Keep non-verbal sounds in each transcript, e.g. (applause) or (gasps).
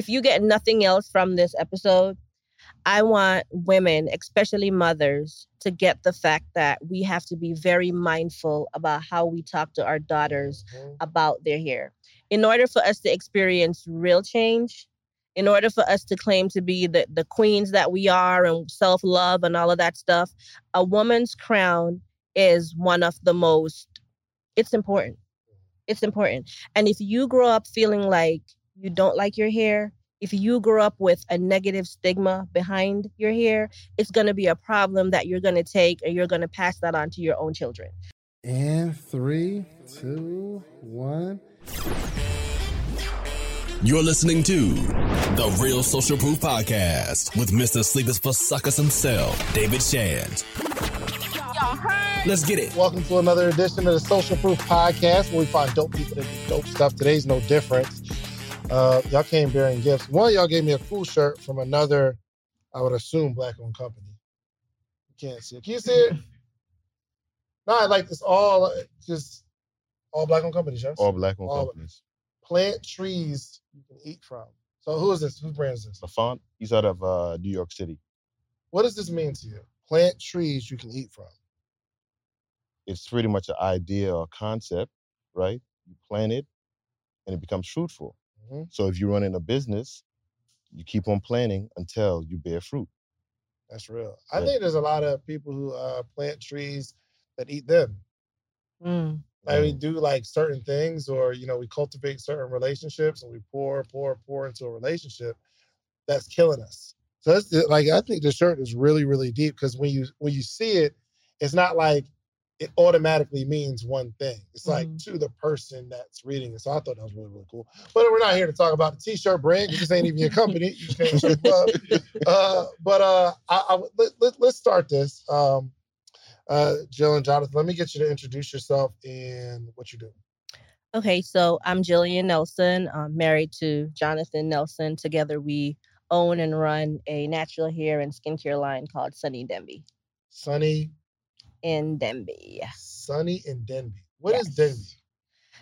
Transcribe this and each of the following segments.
if you get nothing else from this episode, I want women, especially mothers, to get the fact that we have to be very mindful about how we talk to our daughters Mhm. about their hair. In order for us to experience real change, in order for us to claim to be the, the queens that we are and self love and all of that stuff, a woman's crown is one of the most, it's important. It's important. And if you grow up feeling like you don't like your hair, if you grew up with a negative stigma behind your hair, it's going to be a problem that you're going to take and you're going to pass that on to your own children. And three, two, one. You're listening to The Real Social Proof Podcast with Mr. Sleepers for Suckers himself, David Shands. Let's get it. Welcome to another edition of the Social Proof Podcast, where we find dope people that do dope stuff. Today's no different. Uh, y'all came bearing gifts. One y'all gave me a cool shirt from another, I would assume, black-owned company. You can't see it. Can you see it? (laughs) No, I like it's all uh, just all black-owned companies. Yes? All black owned companies. plant trees you can eat from. So who is this? Who brand is this? The font, he's out of uh, New York City. What does this mean to you? Plant trees you can eat from. It's pretty much an idea or concept, right? You plant it and it becomes fruitful. Mhm. So if you're running a business, you keep on planting until you bear fruit. That's real. I Yeah. think there's a lot of people who uh, plant trees that eat them. Mm. Like we do like certain things, or you know, we cultivate certain relationships, and we pour, pour, pour into a relationship that's killing us. So that's like I think the shirt is really, really deep because when you when you see it, it's not like it automatically means one thing. It's like Mhm. to the person that's reading it. So I thought that was really, really cool. But we're not here to talk about the t-shirt brand. 'cause This ain't even your company. You just came to show love. Uh, but uh, I, I let, let, let's start this. Um, uh, Jill and Jonathan, let me get you to introduce yourself and what you do. Okay, so I'm Jillian Nelson. I'm married to Jonathan Nelson. Together, we own and run a natural hair and skincare line called Sunny Denbigh Sunny, in Denbigh. Sunny in Denbigh. What is Denbigh? Yes.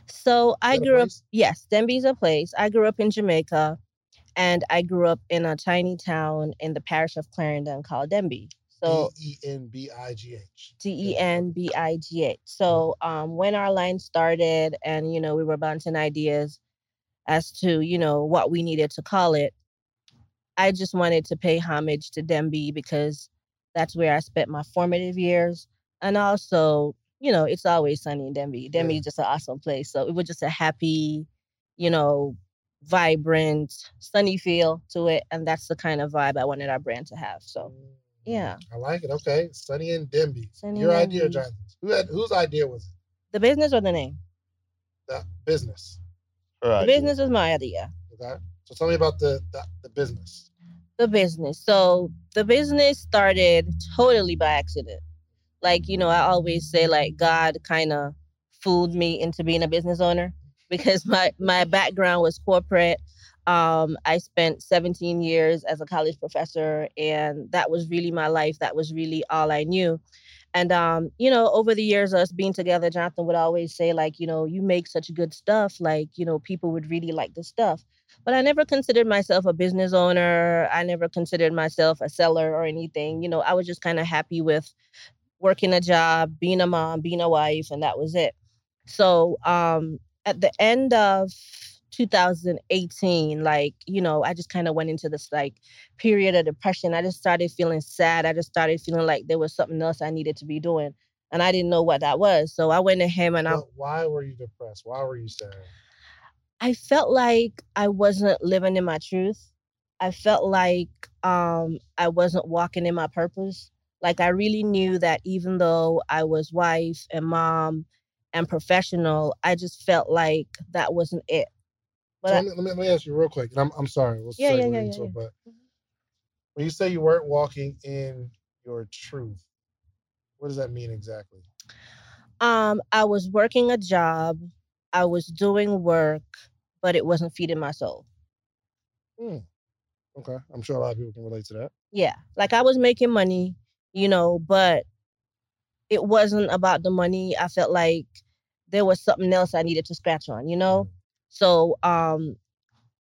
So I grew up, yes, Denbigh's a place. I grew up in Jamaica and I grew up in a tiny town in the parish of Clarendon called Denbigh. So D E N B I G H. D E N B I G H. So um, when our line started, and you know, we were bouncing ideas as to you know what we needed to call it. I just wanted to pay homage to Denbigh because that's where I spent my formative years, and also you know it's always sunny in Denbigh. Denbigh Yeah. is just an awesome place. So it was just a happy, you know, vibrant, sunny feel to it, and that's the kind of vibe I wanted our brand to have. So mm, yeah. I like it. Okay. Sunny and Denbigh. Sunny Your and idea, Denbigh. Jonathan. Who had whose idea was it? the business or the name. The business. Her The idea. business was my idea. Okay. So tell me about the the, the business. The business. So the business started totally by accident. Like, you know, I always say like God kind of fooled me into being a business owner (laughs) because my my background was corporate. Um, I spent 17 years as a college professor, and that was really my life. That was really all I knew. And um, you know, over the years, us being together, Jonathan would always say, like, you know, you make such good stuff. Like, you know, people would really like the stuff. But I never considered myself a business owner. I never considered myself a seller or anything. You know, I was just kind of happy with working a job, being a mom, being a wife, and that was it. So um, at the end of 2018, like, you know, I just kind of went into this like period of depression. I just started feeling sad. I just started feeling like there was something else I needed to be doing. And I didn't know what that was. So I went to him and I But why were you depressed? Why were you sad? I felt like I wasn't living in my truth. I felt like um, I wasn't walking in my purpose. Like I really knew that even though I was wife and mom and professional, I just felt like that wasn't it. But so I, let, me, let, me, ask you real quick. And I'm, I'm sorry. We'll Yeah, yeah, yeah, into yeah, it. But when you say you weren't walking in your truth, what does that mean exactly? um, I was working a job, I was doing work, but it wasn't feeding my soul. Hmm. Okay. I'm sure a lot of people can relate to that. Yeah. Like I was making money, you know, but it wasn't about the money. I felt like there was something else I needed to scratch on, you know? Mm. So um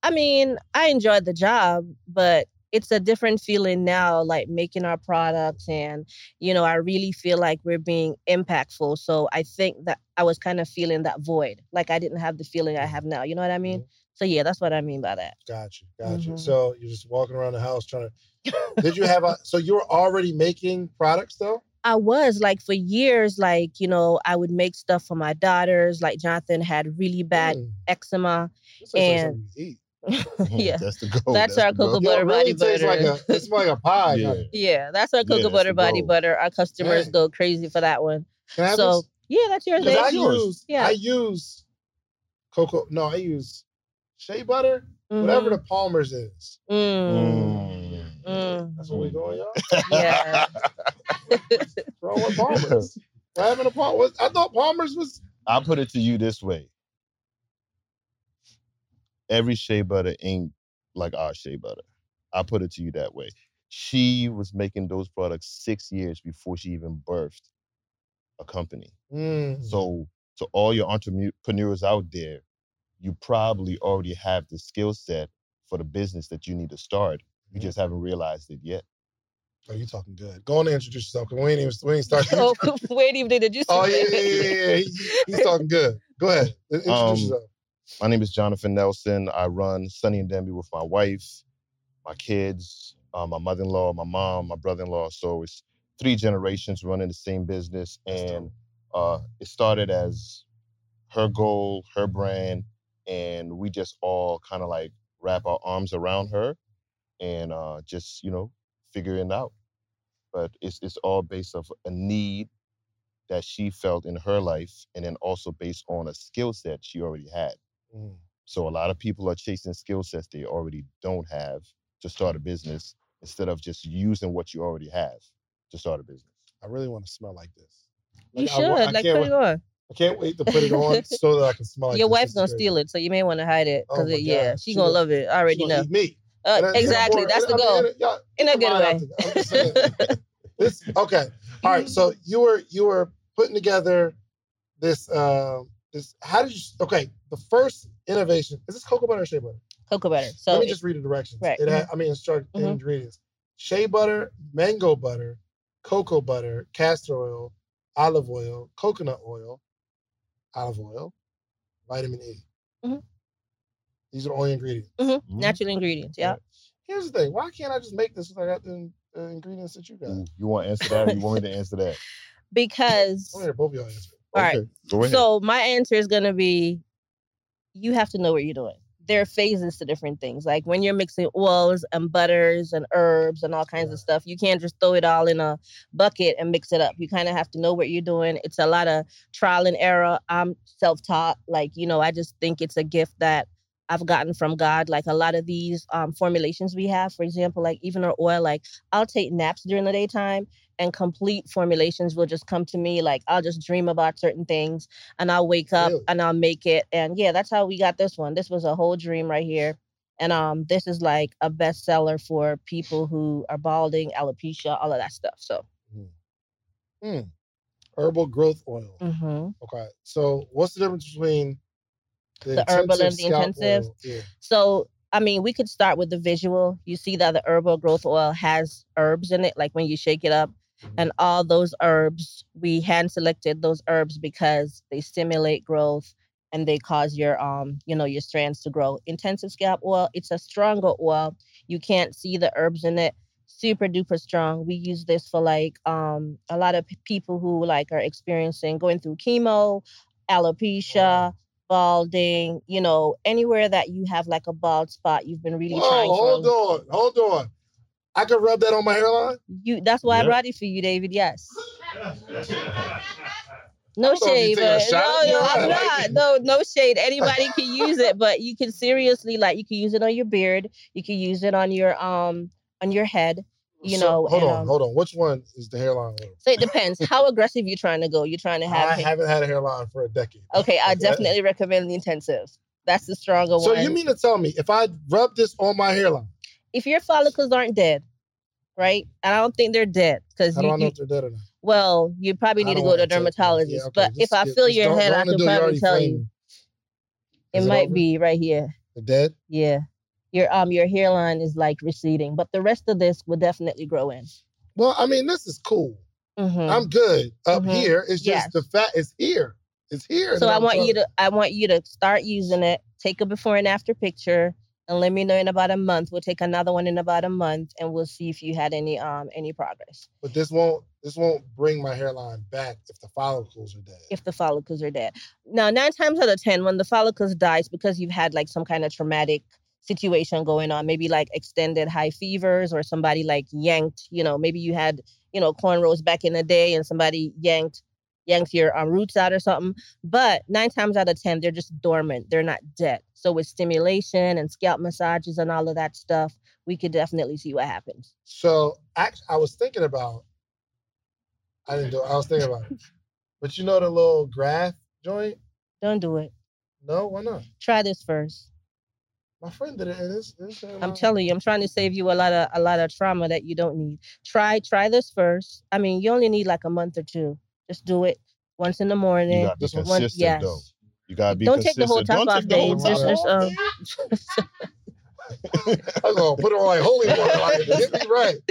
I mean, I enjoyed the job, but it's a different feeling now, like making our products. And, you know, I really feel like we're being impactful. So I think that I was kind of feeling that void. Like I didn't have the feeling I mm. have now. You know what I mean? Mm-hmm. So yeah, that's what I mean by that. Gotcha, gotcha. Mhm. So you're just walking around the house trying to. Did you have a? So you were already making products though? I was like for years, like, you know, I would make stuff for my daughters. Like Jonathan had really bad Mm, eczema. this like and- something you eat. (laughs) yeah. (laughs) that's the goal. That's our the goal. cocoa Yo, butter it really body tastes like butter. a. It's like a pie. Yeah. Yeah, that's our cocoa that's butter body goal. butter. Our customers Dang. go crazy for that one. Can I have So this? yeah, that's yours. 'Cause babe. I yours. use. Yeah. I use cocoa. No, I use shea butter. Whatever the Palmer's is. Mm. Mm. Mm. That's where we going, y'all. Yeah. (laughs) Throw on Palmer's. What happened to Palmer? What- I thought Palmer's was. I'll put it to you this way. Every shea butter ain't like our shea butter. I'll put it to you that way. She was making those products six years before she even birthed a company. Mm. So to all your entrepreneurs out there, you probably already have the skill set for the business that you need to start. You Mhm. just haven't realized it yet. Oh, you talking good. Go on and introduce yourself. 'cause we ain't even we ain't (laughs) started. oh, (laughs) wait, even did you? Oh yeah, yeah, yeah, yeah. He- he's talking good. Go ahead. Introduce Um, yourself. My name is Jonathan Nelson. I run Sunny and Denbigh with my wife, my kids, uh, my mother-in-law, my mom, my brother-in-law. So it's three generations running the same business, and uh, it started as her goal, her brand, and we just all kind of like wrap our arms around her and uh, just you know figure it out. But it's it's all based of a need that she felt in her life, and then also based on a skill set she already had. Mm. So a lot of people are chasing skill sets they already don't have to start a business instead of just using what you already have to start a business. I really want to smell like this. You Like, I should wa- I like put wait- it on. I can't wait to put it on (laughs) so that I can smell like Your wife's gonna steal it, so you may want to hide it Oh because my yeah, God. she, She gonna gonna- love it. I already know. me. Uh, I- exactly, that's the I mean, goal. and- y'all, In a good way. there. I'm just saying. (laughs) this okay. All right. So you were you were putting together this um this how did you okay the first innovation is this cocoa butter or shea butter? Cocoa butter. So Let me it- just read the directions. right, It had, I mean instruct Mhm. ingredients: shea butter, mango butter, cocoa butter, castor oil, olive oil, coconut oil, olive oil, vitamin E. Mhm. These are all the ingredients. Mhm, Mhm. natural ingredients. Yeah. Right. Here's the thing: why can't I just make this if I got the, the ingredients that you got? Ooh, You want to answer that? Or you want me to answer that? (laughs) Because I want both of y'all answer. All right. Okay, go ahead. So my answer is gonna be you have to know what you're doing. There are phases to different things. Like when you're mixing oils and butters and herbs and all kinds of stuff, you can't just throw it all in a bucket and mix it up. You kind of have to know what you're doing. It's a lot of trial and error. I'm self-taught. Like, you know, I just think it's a gift that I've gotten from God. Like a lot of these um, formulations we have, for example, like even our oil, like I'll take naps during the daytime and complete formulations will just come to me. Like I'll just dream about certain things and I'll wake up Really? and I'll make it. And yeah, that's how we got this one. This was a whole dream right here. And um, this is like a bestseller for people who are balding, alopecia, all of that stuff. So, Herbal growth oil. mhm. Okay. So what's the difference between the, The herbal and the intensive? oil? Yeah. so I mean, we could start with the visual. You see that the herbal growth oil has herbs in it, like when you shake it up. And all those herbs, we hand selected those herbs because they stimulate growth and they cause your um, you know, your strands to grow. Intensive scalp oil, it's a stronger oil. You can't see the herbs in it. Super duper strong. We use this for like um a lot of people who like are experiencing going through chemo, alopecia, balding, you know, anywhere that you have like a bald spot, you've been really Whoa, trying hold from. on, hold on. I can rub that on my hairline. You that's why I Yep. brought it for you, David. Yes. (laughs) No I shade, but no, no, I I'm not. No, no shade. Anybody can use it, but you can seriously like you can use it on your beard. You can use it on your um on your head. You So, know, hold and, on, um, hold on. Which one is the hairline oil? So it depends how aggressive you're trying to go. You're trying to I have. hair- haven't had a hairline for a decade. Okay, I definitely recommend the intensive. That's the stronger So one. So you mean to tell me if I rub this on my hairline, if your follicles aren't dead, right? And I don't think they're dead because you, if they're dead or not? well, you probably need to go to a dermatologist. yeah, okay, but if I feel your head, I can probably tell you me. it might over? be right here. They're dead. Yeah. Your um your hairline is like receding, but the rest of this will definitely grow in. Well, I mean, this is cool. Mhm. I'm good up Mhm. here. It's just Yes. the fat is here. It's here. So I I'm want you to I want you to start using it. Take a before and after picture, and let me know in about a month. We'll take another one in about a month, and we'll see if you had any um any progress. But this won't. This won't bring my hairline back if the follicles are dead. If the follicles are dead. Now, nine times out of ten, when the follicles dies because you've had like some kind of traumatic situation going on, maybe like extended high fevers or somebody like yanked. You know, maybe you had you know cornrows back in the day, and somebody yanked yanked your um, roots out or something. But nine times out of 10, they're just dormant. They're not dead. So with stimulation and scalp massages and all of that stuff, we could definitely see what happens. So act, I was thinking about. I didn't do. it. I was thinking about it. But you know the little graft joint? Don't do it. No, why not? Try this first. My friend did it. And it's, it's, uh, I'm telling you, I'm trying to save you a lot of a lot of trauma that you don't need. Try try this first. I mean, you only need like a month or two. Just do it once in the You morning. gotta be This one- Once, yes. though. You gotta be Don't take the consistent. whole top Don't off, take the whole Dave. top Just, just um, (laughs) I'm gonna put it on like holy water. Like, hit me right. (laughs)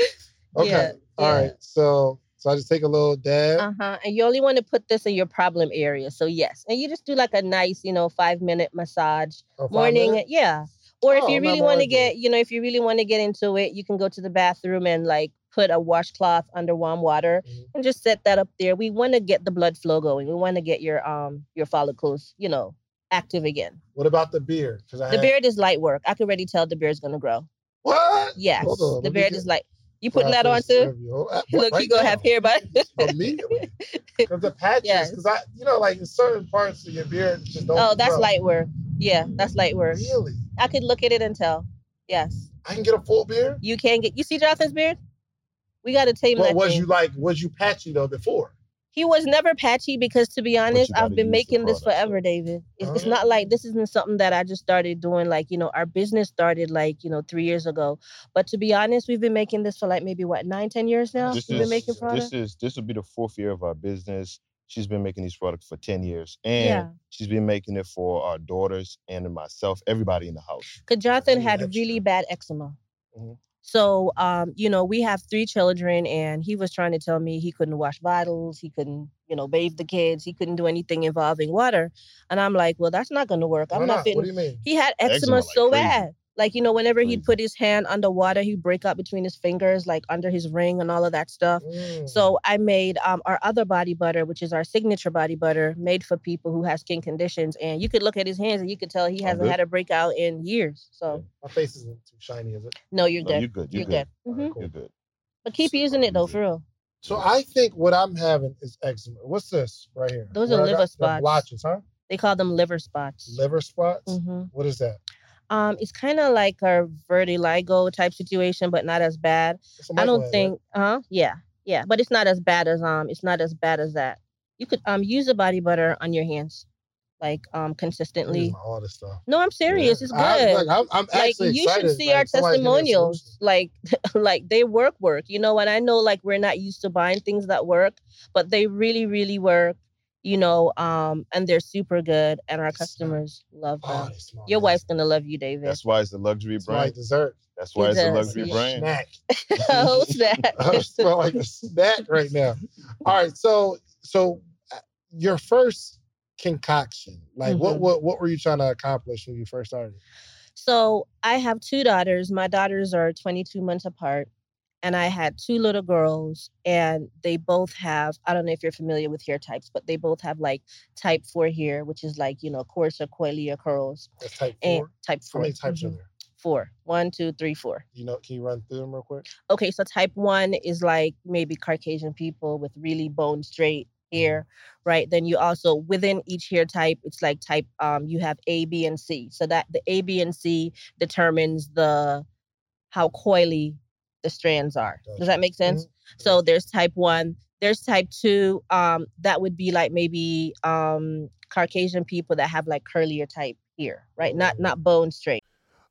Okay. Yeah, All yeah. right. So so I just take a little dab. Uh huh. And you only want to put this in your problem area. So yes, and you just do like a nice, you know, five minute massage or five morning. minutes. Yeah. Or if Oh, you really want to get, you know, if you really want to get into it, you can go to the bathroom and like put a washcloth under warm water Mhm. and just set that up there. We want to get the blood flow going. We want to get your um your follicles, you know, active again. What about the beard? Because I The had- beard is light work. I can already tell the beard's gonna grow. What? Yes. On, the beard get- is light. You putting that on too? review. Uh, (laughs) Look, right you gonna now? have hair, but immediately. Because the patches, Yes. because I, you know, like in certain parts of your beard just don't. oh, that's grow. light work. Yeah, that's light work. Really? I could look at it and tell. Yes. I can get a full beard. You can get you see Jonathan's beard? We gotta tame But that was thing. you like? Was you patchy though before? He was never patchy because, to be honest, I've been making this forever. David. It's, it's Oh. not like this isn't something that I just started doing. Like you know, our business started like you know three years ago. But to be honest, we've been making this for like maybe what nine, ten years now. This we've is been making products. this is this will be the fourth year of our business. She's been making these products for ten years, and Yeah. she's been making it for our daughters and myself, everybody in the house. Because Jonathan had really bad eczema. Mhm. So, um, you know, we have three children, and he was trying to tell me he couldn't wash bottles, he couldn't, you know, bathe the kids, he couldn't do anything involving water. And I'm like, well, that's not going to work. Why I'm not What fitting. do you mean? He had eczema, Eczema like so crazy. bad. Like, you know, whenever he'd put his hand underwater, he'd break up between his fingers, like under his ring and all of that stuff. Mm. So I made um, our other body butter, which is our signature body butter, made for people who have skin conditions. And you could look at his hands and you could tell he hasn't good. had a breakout in years. So my face isn't too shiny, is it? no, you're No, good. you're good. You're, You're good. good. Mhm. Cool. You're good. But keep using it though, for real. So I think what I'm having is eczema. What's this right here? Those Where are liver got the spots. Blotches, huh? They call them liver spots. Liver spots. hmm What is that? Um, it's kind of like a vertigo type situation, but not as bad. I don't microwave, right? think, uh, yeah, yeah, but it's not as bad as um, it's not as bad as that. You could um use a body butter on your hands, like um consistently. all this stuff. No, I'm serious. It's good. I, like, I'm, I'm like actually you excited. should see our like, somebody give me a testimonials like like they work work you know and i know like we're not used to buying things that work but they really really work you know um and they're super good and our customers love Oh, them they smell your wife's gonna love you david That's why it's a luxury It's like brand. dessert. That's why It it's a luxury yeah. brand. Snack. (laughs) (laughs) oh snap I smell like a snack right now. All right, so so uh, your first concoction, like what Mhm. what what were you trying to accomplish when you first started? So I have two daughters. My daughters are 22 months apart. And I had two little girls, and they both have, I don't know if you're familiar with hair types, but they both have like type four hair, which is like, you know, coarser, coilier curls. That's type And four. type How many types mhm, are there? Four. One, two, three, four. You know, can you run through them real quick? Okay, so type one is like maybe Caucasian people with really bone straight hair, right? Then you also within each hair type, it's like type um you have A, B, and C. So that the A, B, and C determines the how coily the strands are. Does that make sense? So there's type one, there's type two. Um, that would be like maybe um Caucasian people that have like curlier type hair, right? Not not bone straight.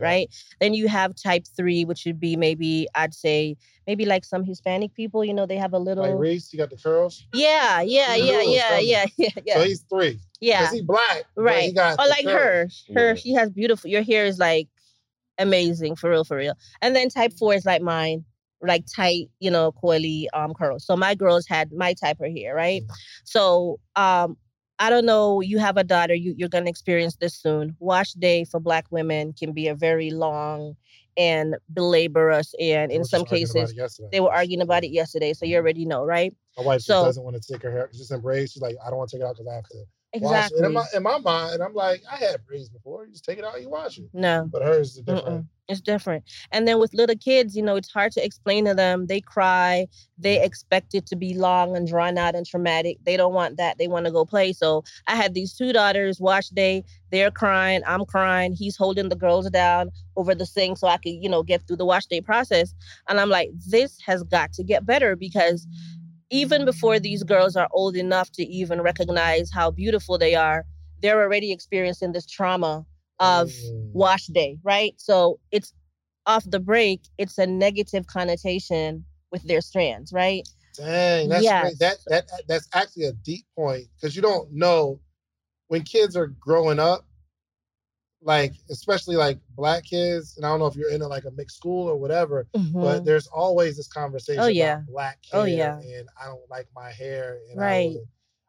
Right? Then you have type three, which would be maybe I'd say maybe like some Hispanic people. You know, they have a little. Like Reese, you got the curls. Yeah, yeah, yeah, yeah, yeah, yeah, (laughs) yeah. So he's three. yeah. Cause he black. right. He got or like her, her, Yeah. she has beautiful. Your hair is like amazing, for real, for real. And then type four is like mine, like tight, you know, coily um curls. So my girls had my type of hair, right? Mm. So um. I don't know. You have a daughter. You, you're going to experience this soon. Wash day for Black women can be a very long and belaborious, and in some cases, they were arguing about it yesterday. So you mm-hmm. already know, right? My wife So- just doesn't want to take her hair. Just embrace. She's like, I don't want to take it out because I have to Exactly. in my, in my mind, I'm like, I had braids before. You just take it out, you wash it. no. But hers is different. It's different. And then with little kids, you know, it's hard to explain to them. They cry. They mm-hmm. expect it to be long and drawn out and traumatic. They don't want that. They want to go play. So I had these two daughters, wash day. They're crying. I'm crying. He's holding the girls down over the sink so I could, you know, get through the wash day process. And I'm like, this has got to get better because even before these girls are old enough to even recognize how beautiful they are, they're already experiencing this trauma of Mm. wash day, right? So it's off the break, it's a negative connotation with their strands, right? Dang, that's Yes. great. That that that's actually a deep point because you don't know when kids are growing up, like especially like black kids, and I don't know if you're in a, like a mixed school or whatever, but Mhm. there's always this conversation Oh, yeah. about black hair Oh, yeah. and I don't like my hair and Right.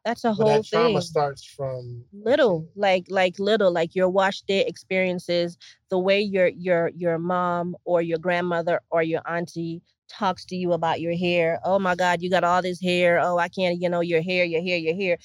That's a but whole that trauma thing. starts from little like like little like your wash day experiences the way your your your mom or your grandmother or your auntie talks to you about your hair oh my god you got all this hair oh i can't you know your hair your hair your hair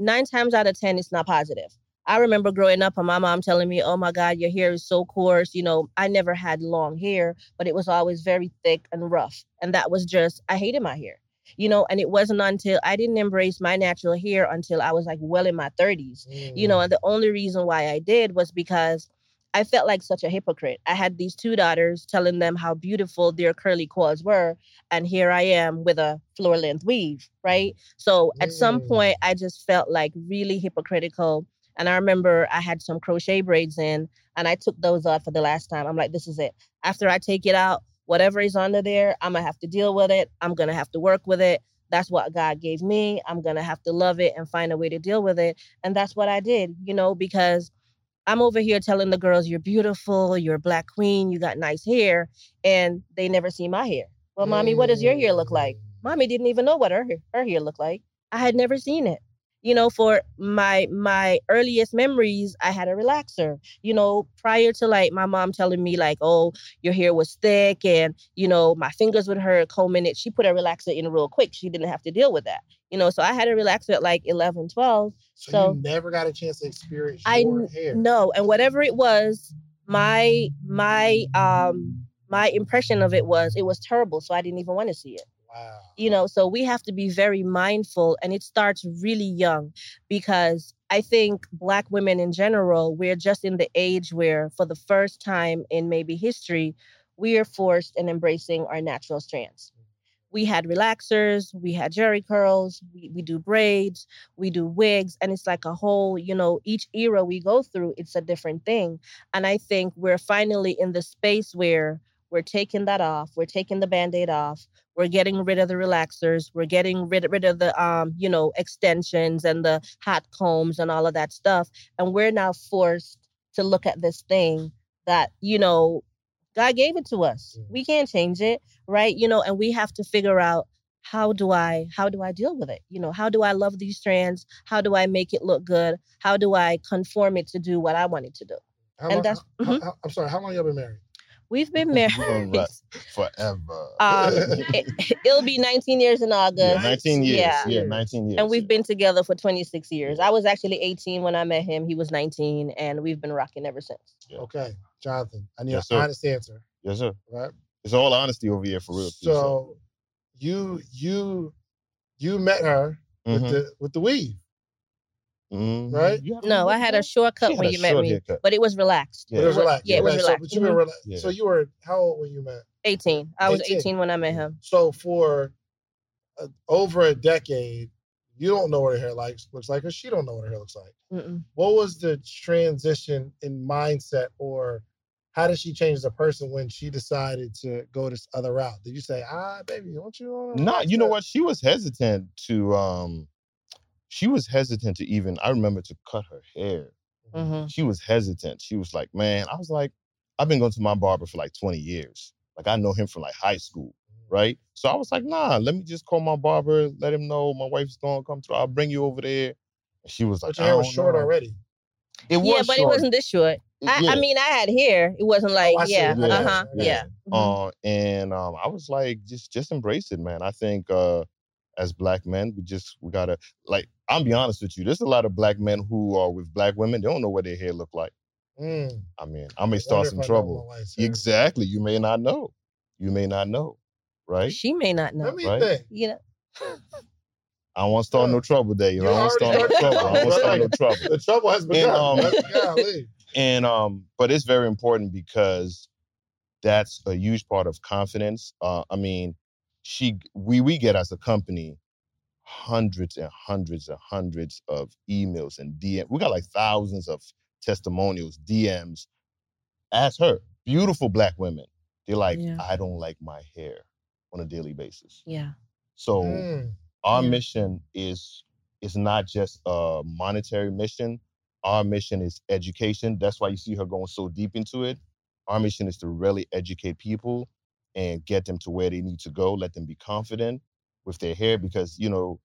nine times out of ten it's not positive i remember growing up and my mom telling me oh my god your hair is so coarse you know i never had long hair but it was always very thick and rough and that was just i hated my hair you know and it wasn't until i didn't embrace my natural hair until i was like well in my 30s you know Mm. and the only reason why i did was because i felt like such a hypocrite i had these two daughters telling them how beautiful their curly coils were and here i am with a floor length weave right so at some Mm. point i just felt like really hypocritical and i remember i had some crochet braids in and i took those out for the last time i'm like this is it after i take it out whatever is under there i'm gonna have to deal with it i'm gonna have to work with it that's what god gave me i'm gonna have to love it and find a way to deal with it and that's what I did, you know, because I'm over here telling the girls, you're beautiful, you're a black queen, you got nice hair, and they never see my hair. Well, mommy, what does your hair look like? Mm. Mommy didn't even know what her her hair looked like. I had never seen it. You know, for my my earliest memories, I had a relaxer. You know, prior to like my mom telling me like, "Oh, your hair was thick," and you know, my fingers would hurt combing it. She put a relaxer in real quick. She didn't have to deal with that. You know, so I had a relaxer at like 11, 12. So, so- you never got a chance to experience I hair. No, and whatever it was, my my um my impression of it was it was terrible, so I didn't even want to see it. Wow. You know, so we have to be very mindful, and it starts really young because I think Black women in general, we're just in the age where, for the first time in maybe history, we are forced in embracing our natural strands. We had relaxers, we had Jheri curls, we, we do braids, we do wigs, and it's like a whole, you know, each era we go through, it's a different thing. And I think we're finally in the space where we're taking that off, we're taking the band-aid off, we're getting rid of the relaxers we're getting rid, rid of the um you know extensions and the hot combs and all of that stuff and we're now forced to look at this thing that you know god gave it to us we can't change it right you know and we have to figure out how do i how do i deal with it you know how do i love these strands how do i make it look good how do i conform it to do what i want it to do How And long, that's- how- mhm. how- I'm sorry. How long y'all been married? We've been married gonna (laughs) forever. um it, it'll be 19 years in august yeah, 19 years. yeah. Yeah, 19 years. And we've yeah. been together for 26 years. I was actually 18 when I met him. He was 19, and we've been rocking ever since. Yeah. Okay, Jonathan. I need Yes, an sir. honest answer. Yes, sir. Right. It's all honesty over here for real. too, So, you you you met her Mhm. with the with the weave. Mhm. right? No, I had a shortcut had when a you met me, haircut. but it was relaxed. Yeah. It was wa- relaxed. Yeah, it was okay, relaxed. So, but you've been Mhm. relaxed. Yeah. So you were how old when you met? 18. I was 18. 18 when I met him. So for uh, over a decade, you don't know what her hair likes looks like, or she don't know what her hair looks like. Mm-mm. What was the transition in mindset, or how did she change as a person when she decided to go this other route? Did you say, "Ah, baby, don't you?" wanna Nah, you know what? She was hesitant to um she was hesitant to even I remember to cut her hair. Mhm. She was hesitant. She was like, man, I was like, I've been going to my barber for like 20 years. Like I know him from like high school, right? So I was like, nah, let me just call my barber, let him know my wife's gonna come through. I'll bring you over there. And she was like, But your hair was short know. already. It was Yeah, but it wasn't this short. I, Yeah. I mean, I had hair. It wasn't like, I see. yeah, Yeah, uh huh, yeah. yeah. Mhm. Uh, and um, I was like, just just embrace it, man. I think uh, as black men, we just we gotta like. I'll be honest with you. There's a lot of black men who are with black women. They don't know what their hair look like. Mm. I mean, I may I start some if I know trouble. my. Exactly. You may not know. You may not know. Right. She may not know. Let me right? think. You know, I don't want to start Yeah. no trouble there. You You know, I don't want to start no trouble. I don't want to start no trouble. trouble. The trouble has begun. um, and um but it's very important because that's a huge part of confidence uh i mean she we we get as a company hundreds and hundreds and hundreds of emails and dm we got like thousands of testimonials dms as her beautiful black women they're like Yeah. i don't like my hair on a daily basis yeah. so Mm. our Yeah. mission is is not just a monetary mission our mission is education that's why you see her going so deep into it our mission is to really educate people and get them to where they need to go let them be confident with their hair because you know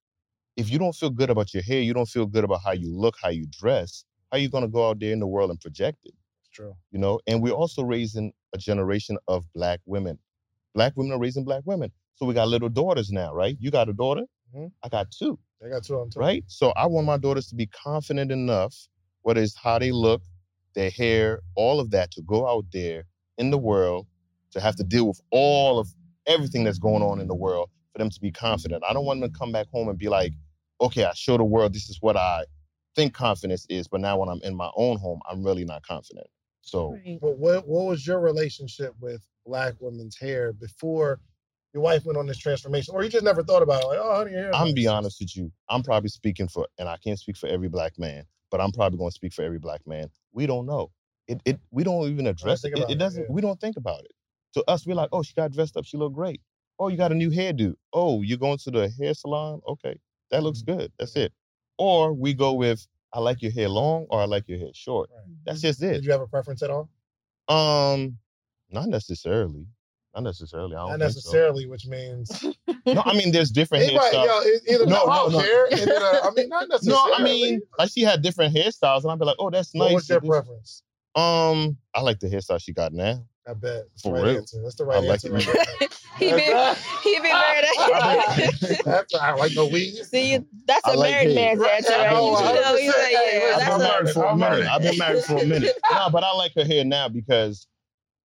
if you don't feel good about your hair you don't feel good about how you look how you dress how you going to go out there in the world and project it It's true. you know and we're also raising a generation of black women black women are raising black women so we got little daughters now right you got a daughter Mhm. i got two I got two on top. right so i want my daughters to be confident enough whether it's how they look their hair all of that to go out there in the world to have to deal with all of everything that's going on in the world for them to be confident i don't want them to come back home and be like okay i show the world this is what i think confidence is but now when i'm in my own home i'm really not confident so Right. But what what was your relationship with black women's hair before your wife went on this transformation, or you just never thought about it? Like, oh, honey, your hair. I'm nice. be honest with you. I'm probably speaking for, and I can't speak for every black man, but I'm probably going to speak for every black man. We don't know. It, it, we don't even address it. think It, it it, doesn't. yeah. We don't think about it. To us, we're like, oh, she got dressed up. She looked great. Oh, you got a new hairdo. Oh, you're going to the hair salon. Okay, that looks Mm-hmm. good. That's it. Or we go with, I like your hair long, or I like your hair short. Right. That's just it. Did you have a preference at all? Um, not necessarily. Not necessarily. I don't Not think so. necessarily, which means No, I mean, there's (laughs) different anybody, hairstyles. yo, either No, no, I don't no, no. care. and uh, I mean, not necessarily. (laughs) No. I mean, like she had different hairstyles, and I'd be like, "Oh, that's what nice." was your This- preference? Um, I like the hairstyle she got now. I bet. That's For the right real. answer. That's the right I like answer. right he been he been married. That's I like no weeds. See, that's I a like married hair. man's answer, Right? No, you know, he's like, yeah, I've been I'm a, married for a I'm minute. I've been married for a minute. (laughs) no, but I like her hair now because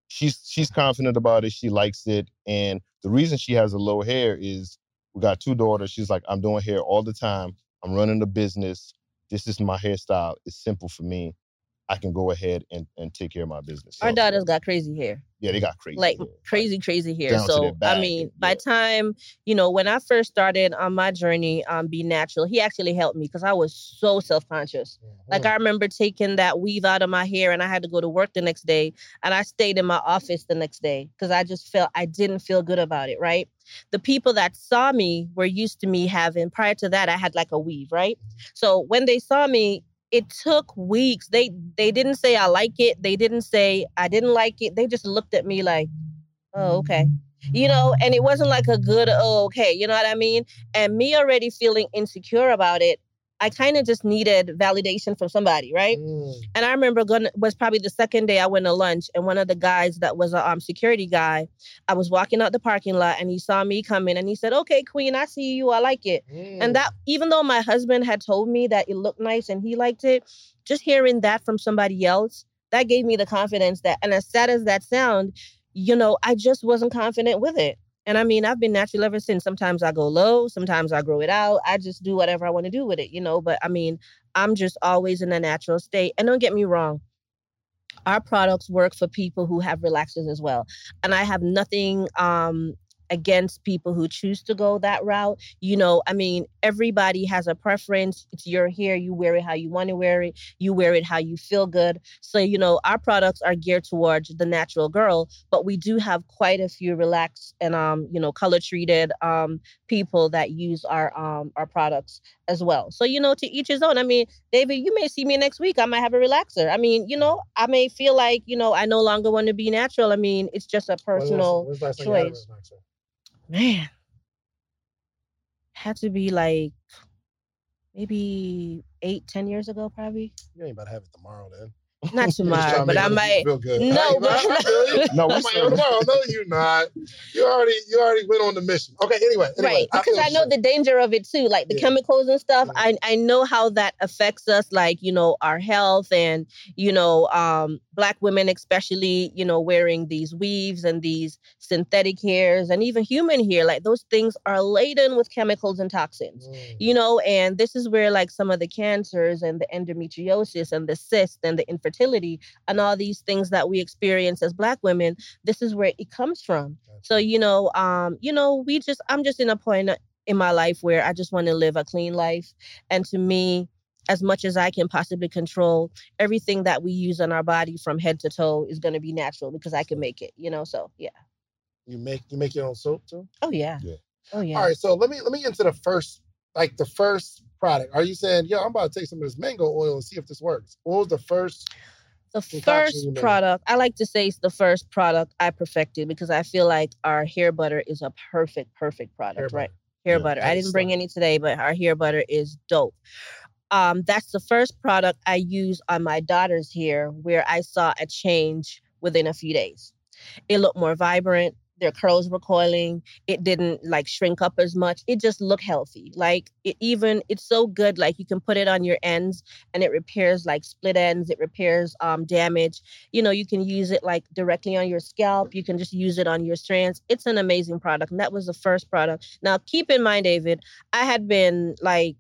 she's she's confident about it. She likes it, and the reason she has a low hair is we got two daughters. She's like, I'm doing hair all the time. I'm running a business. This is my hairstyle. It's simple for me. I can go ahead and, and take care of my business. Our So, daughters got crazy hair. yeah, they got crazy. like hair. crazy, crazy hair. down So I mean, yeah. by time you know when I first started on my journey, um, be natural, he actually helped me because I was so self conscious. Like Mm-hmm. I remember taking that weave out of my hair, and I had to go to work the next day, and I stayed in my office the next day because I just felt I didn't feel good about it. Right. The people that saw me were used to me having. Prior to that, I had like a weave. Right. So when they saw me. It took weeks. They they didn't say I like it. They didn't say I didn't like it. They just looked at me like, oh, okay. You know, and it wasn't like a good, oh, okay. You know what I mean? And me already feeling insecure about it, I kind of just needed validation from somebody, right? Mm. And I remember going was probably the second day I went to lunch, and one of the guys that was a um, security guy, I was walking out the parking lot, and he saw me coming, and he said, "Okay, Queen, I see you. I like it." Mm. And that, even though my husband had told me that it looked nice and he liked it, just hearing that from somebody else, that gave me the confidence that, and as sad as that sound, you know, I just wasn't confident with it. And I mean, I've been natural ever since. Sometimes I go low, sometimes I grow it out. I just do whatever I want to do with it, you know. But I mean, I'm just always in a natural state. And don't get me wrong, our products work for people who have relaxers as well. And I have nothing um against people who choose to go that route. You know, I mean, everybody has a preference. It's your hair. You wear it how you want to wear it. You wear it how you feel good. So, you know, our products are geared towards the natural girl, but we do have quite a few relaxed and um, you know, color treated um people that use our um our products as well. So, you know, to each his own. I mean, David, you may see me next week. I might have a relaxer. I mean, you know, I may feel like, you know, I no longer want to be natural. I mean, it's just a personal when's the last time you had a choice. Man had to be like maybe eight ten years ago probably You ain't about to have it tomorrow then. Not You're tomorrow but i might feel good. No, but- I. No, I might have tomorrow. No, you're not. You already you already went on the mission. Okay, anyway. anyway right because feel I, know you're the danger of it too like the Yeah. chemicals and stuff Yeah. I, I know how that affects us like you know our health and you know um black women especially you know wearing these weaves and these synthetic hairs and even human hair like those things are laden with chemicals and toxins. Mm. you know and this is where like some of the cancers and the endometriosis and the cyst and the infertility and all these things that we experience as black women this is where it comes from. So you know um you know we just i'm just in a point in my life where i just want to live a clean life. And to me as much as i can possibly control everything that we use on our body from head to toe is going to be natural because i can make it you know so yeah. You make you make your own soap too? oh yeah. Yeah. oh yeah. All right, so let me let me get into the first like the first product. Are you saying, yo, I'm about to take some of this mango oil and see if this works? What was the first The first product, I like to say it's the first product I perfected because I feel like our hair butter is a perfect, perfect product, hair right? butter? Hair Yeah, butter. I didn't bring any today, but our hair butter is dope. Um, that's the first product I used on my daughter's hair where I saw a change within a few days. It looked more vibrant. Their curls were coiling. It didn't like shrink up as much. It just looked healthy. Like it even, it's so good. Like you can put it on your ends and it repairs like split ends. It repairs um damage. You know, you can use it like directly on your scalp. You can just use it on your strands. It's an amazing product. And that was the first product. Now keep in mind, David, I had been like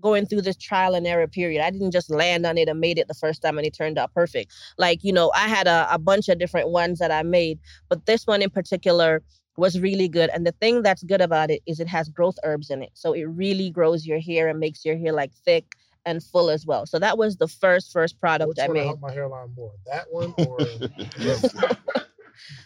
going through this trial and error period. I didn't just land on it and made it the first time and it turned out perfect. Like, you know, I had a, a bunch of different ones that I made, but this one in particular was really good. And the thing that's good about it is it has growth herbs in it. So it really grows your hair and makes your hair like thick and full as well. So that was the first, first product Which I one made. my hairline more? That one or (laughs)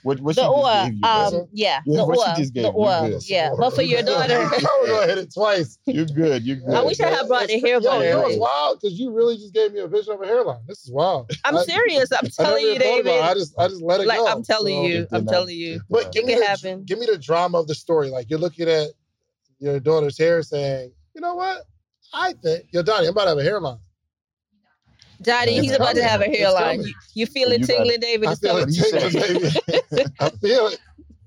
what what The she oil, um, bro? yeah, Yeah, the what oil, the gave oil, yeah. But for your daughter, (laughs) I was gonna hit it twice. You're good. You're good. I wish I had brought the hair Yo, butter. you know wild? Because you really just gave me a vision of a hairline. This is wild. I'm I- serious. I'm (laughs) telling you, even thought about it. David. I just I just let it Like go. I'm telling So- you, I'm did telling you. But did give It me can the, happen. Give me the drama of the story. Like you're looking at your daughter's hair, saying, "You know what? I think yo, Donnie, I'm about to have a hairline. Daddy, It's he's about to have a hairline. You, you feel it You tingling, David? I feel it tingling, baby. (laughs) I feel it.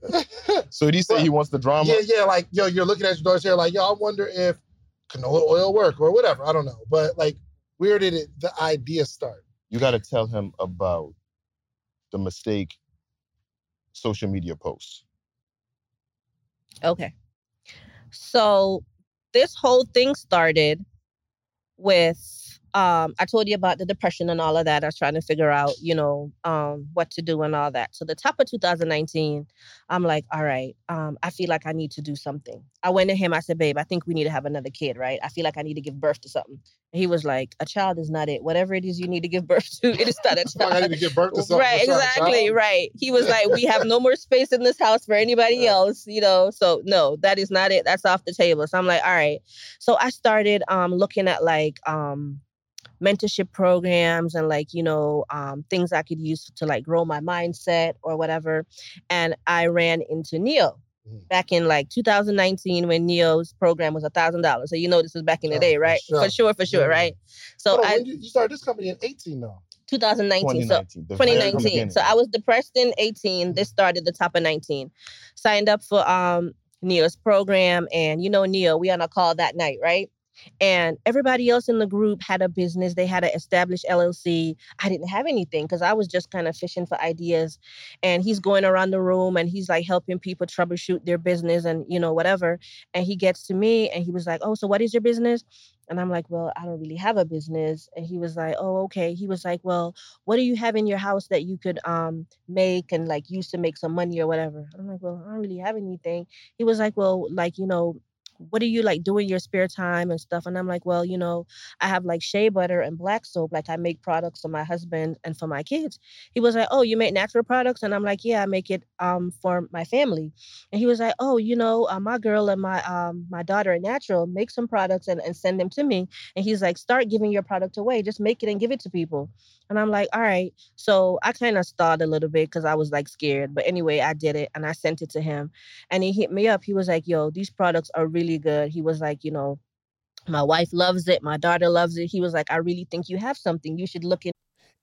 (laughs) So did he say he wants the drama? Yeah, yeah. Like yo, you're looking at your daughter's hair, like yo, I wonder if canola oil work or whatever. I don't know, but like, where did it the idea start? You got to tell him about the mistake social media posts. Okay. So this whole thing started with um, I told you about the depression and all of that. I was trying to figure out, you know, um, what to do and all that. So the top of 2019, I'm like, all right, um, I feel like I need to do something. I went to him. I said, babe, I think we need to have another kid, right? I feel like I need to give birth to something. And he was like, a child is not it. Whatever it is you need to give (laughs) birth to, it is not a (laughs) child. I need to give birth to something. Right, It's not a exactly, right. He was like, we have (laughs) no more space in this house for anybody Yeah. else, you know. So no, that is not it. That's off the table. So I'm like, all right. So I started um looking at like um mentorship programs and like you know um, things i could use to like grow my mindset or whatever and i ran into neo Mhm. back in like 2019 when neo's program was a thousand dollars so you know this was back in the Oh, day for right sure. for sure for sure Yeah. right so on, i you, you started this company in 18 though. 2019 so 2019. the very 2019. So I was depressed in 18. This started the top of 19. Signed up for um Neo's program, and you know Neo, we on a call that night, right? And everybody else in the group had a business. They had an established LLC. I didn't have anything because I was just kind of fishing for ideas. And he's going around the room and he's like helping people troubleshoot their business and you know whatever. And he gets to me and he was like, "Oh, so what is your business?" And I'm like, "Well, I don't really have a business." And he was like, "Oh, okay." He was like, "Well, what do you have in your house that you could um make and like use to make some money or whatever?" I'm like, "Well, I don't really have anything." He was like, "Well, like you know." What do you like do in your spare time and stuff? And I'm like, well, you know, I have like shea butter and black soap. Like I make products for my husband and for my kids. He was like, oh, you make natural products? And I'm like, yeah, I make it um for my family. And he was like, oh, you know, uh, my girl and my um my daughter are natural. Make some products and, and send them to me. And he's like, start giving your product away. Just make it and give it to people. And I'm like, all right. So I kind of stalled a little bit because I was like scared. But anyway, I did it and I sent it to him. And he hit me up. He was like, yo, these products are really good. He was like, you know, my wife loves it. My daughter loves it. He was like, I really think you have something. You should look in.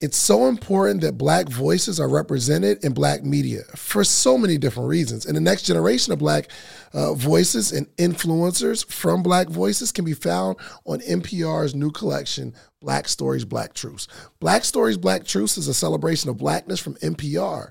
It's so important that Black voices are represented in Black media for so many different reasons. And the next generation of Black uh, voices and influencers from Black voices can be found on NPR's new collection, Black Stories, Black Truths. Black Stories, Black Truths is a celebration of Blackness from NPR.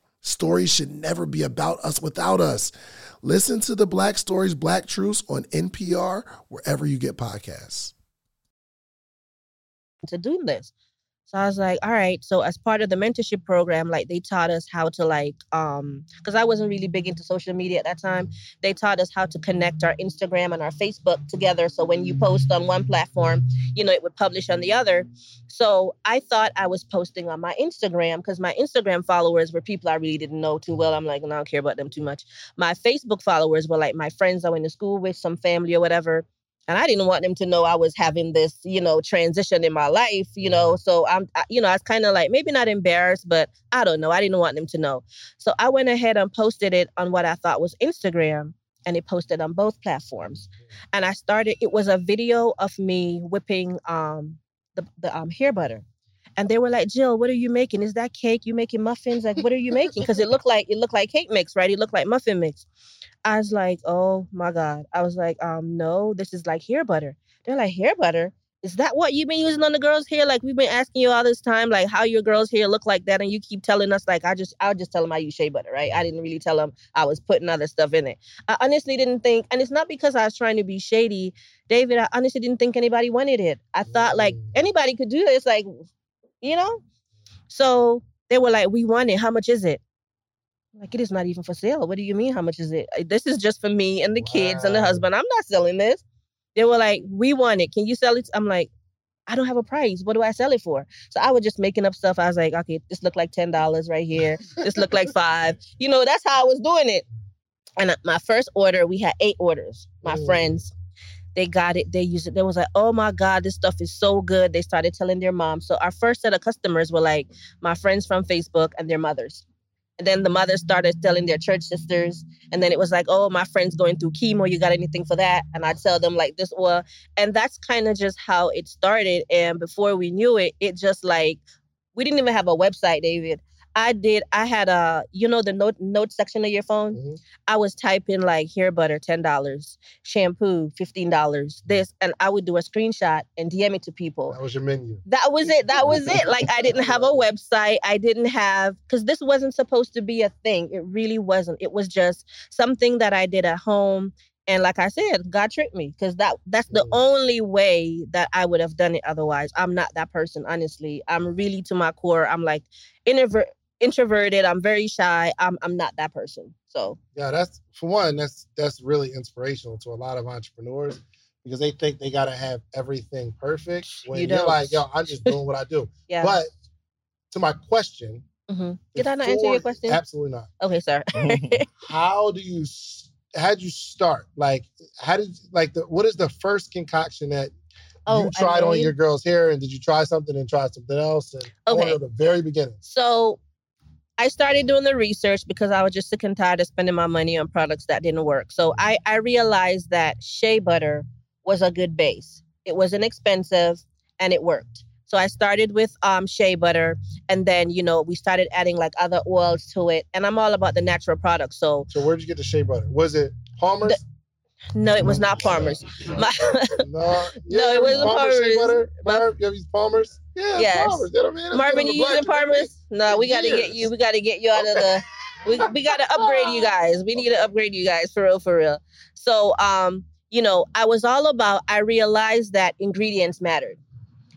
Stories should never be about us without us. Listen to the Black Stories, Black Truths on NPR, wherever you get podcasts. to do this. So I was like, all right. So as part of the mentorship program, like they taught us how to like, um, because I wasn't really big into social media at that time. They taught us how to connect our Instagram and our Facebook together. So when you post on one platform, you know, it would publish on the other. So I thought I was posting on my Instagram because my Instagram followers were people I really didn't know too well. I'm like, no, I don't care about them too much. My Facebook followers were like my friends I went to school with, some family or whatever and I didn't want them to know I was having this, you know, transition in my life, you know. So I'm, I, you know, I was kind of like maybe not embarrassed, but I don't know. I didn't want them to know. So I went ahead and posted it on what I thought was Instagram, and it posted on both platforms. And I started. It was a video of me whipping um the the um hair butter. And they were like, Jill, what are you making? Is that cake? You making muffins? Like, what are you making? Because it looked like it looked like cake mix, right? It looked like muffin mix. I was like, oh my God. I was like, um, no, this is like hair butter. They're like, hair butter? is that what you've been using on the girls' hair? Like we've been asking you all this time, like how your girls' hair look like that, and you keep telling us like I just I'll just tell them I use shea butter, right? I didn't really tell them I was putting other stuff in it. I honestly didn't think, and it's not because I was trying to be shady, David. I honestly didn't think anybody wanted it. I thought like anybody could do this, like you know. So they were like, "We want it. How much is it?" Like it is not even for sale. What do you mean? How much is it? Uh, This is just for me and the kids and the husband. I'm not selling this. They were like, "We want it. Can you sell it?" I'm like, "I don't have a price. What do I sell it for?" So I was just making up stuff. I was like, "Okay, this looked like ten dollars right here. This looked like five. (laughs) You know, that's how I was doing it. And uh, my first order, we had eight orders. My Mm. friends, they got it. They used it. They was like, "Oh my god, this stuff is so good." They started telling their mom. So our first set of customers were like my friends from Facebook and their mothers. And then the mothers started telling their church sisters. And then it was like, oh, my friend's going through chemo. You got anything for that? And I'd tell them like this oil. And that's kind of just how it started. And before we knew it, it just like, we didn't even have a website, David. I did, I had a, you know, the note note section of your phone. Mhm. I was typing like hair butter, $10, shampoo, $15, this. And I would do a screenshot and DM it to people That was your menu. that was it that was it like i didn't have a (laughs) website i didn't have because this wasn't supposed to be a thing it really wasn't it was just something that i did at home and like i said god tricked me because that that's the Mm. only way that i would have done it otherwise i'm not that person honestly i'm really to my core i'm like introvert introverted i'm very shy i'm i'm not that person so Yeah, that's for one. That's that's really inspirational to a lot of entrepreneurs because they think they gotta have everything perfect. When You you are like, yo, I'm just doing what I do. (laughs) yeah But to my question, Mhm. did i not answer your question Absolutely not. okay sir (laughs) (laughs) How do you? How would you start? Like, how did like the what is the first concoction that Oh, you I tried on your girl's hair, and did you try something and try something else? And Okay. know the very beginning. So I started doing the research because I was just sick and tired of spending my money on products that didn't work. So I, I realized that shea butter was a good base. It wasn't expensive and it worked. So I started with um, shea butter and then, you know, we started adding like other oils to it. And I'm all about the natural products. So So where'd you get the shea butter? Was it Palmer's? No, it was not Palmer's. My, no, (laughs) No, it wasn't Palmer's Palmer's. butter. You ever use Palmer's? Yeah, Yes. Palmer's. You know what I mean? Marvin, you using Palmer's? No, we got to get you. We got to get you out of the. We, we got to upgrade you guys. We need to upgrade you guys for real, for real. So, um, you know, I was all about. I realized that ingredients mattered,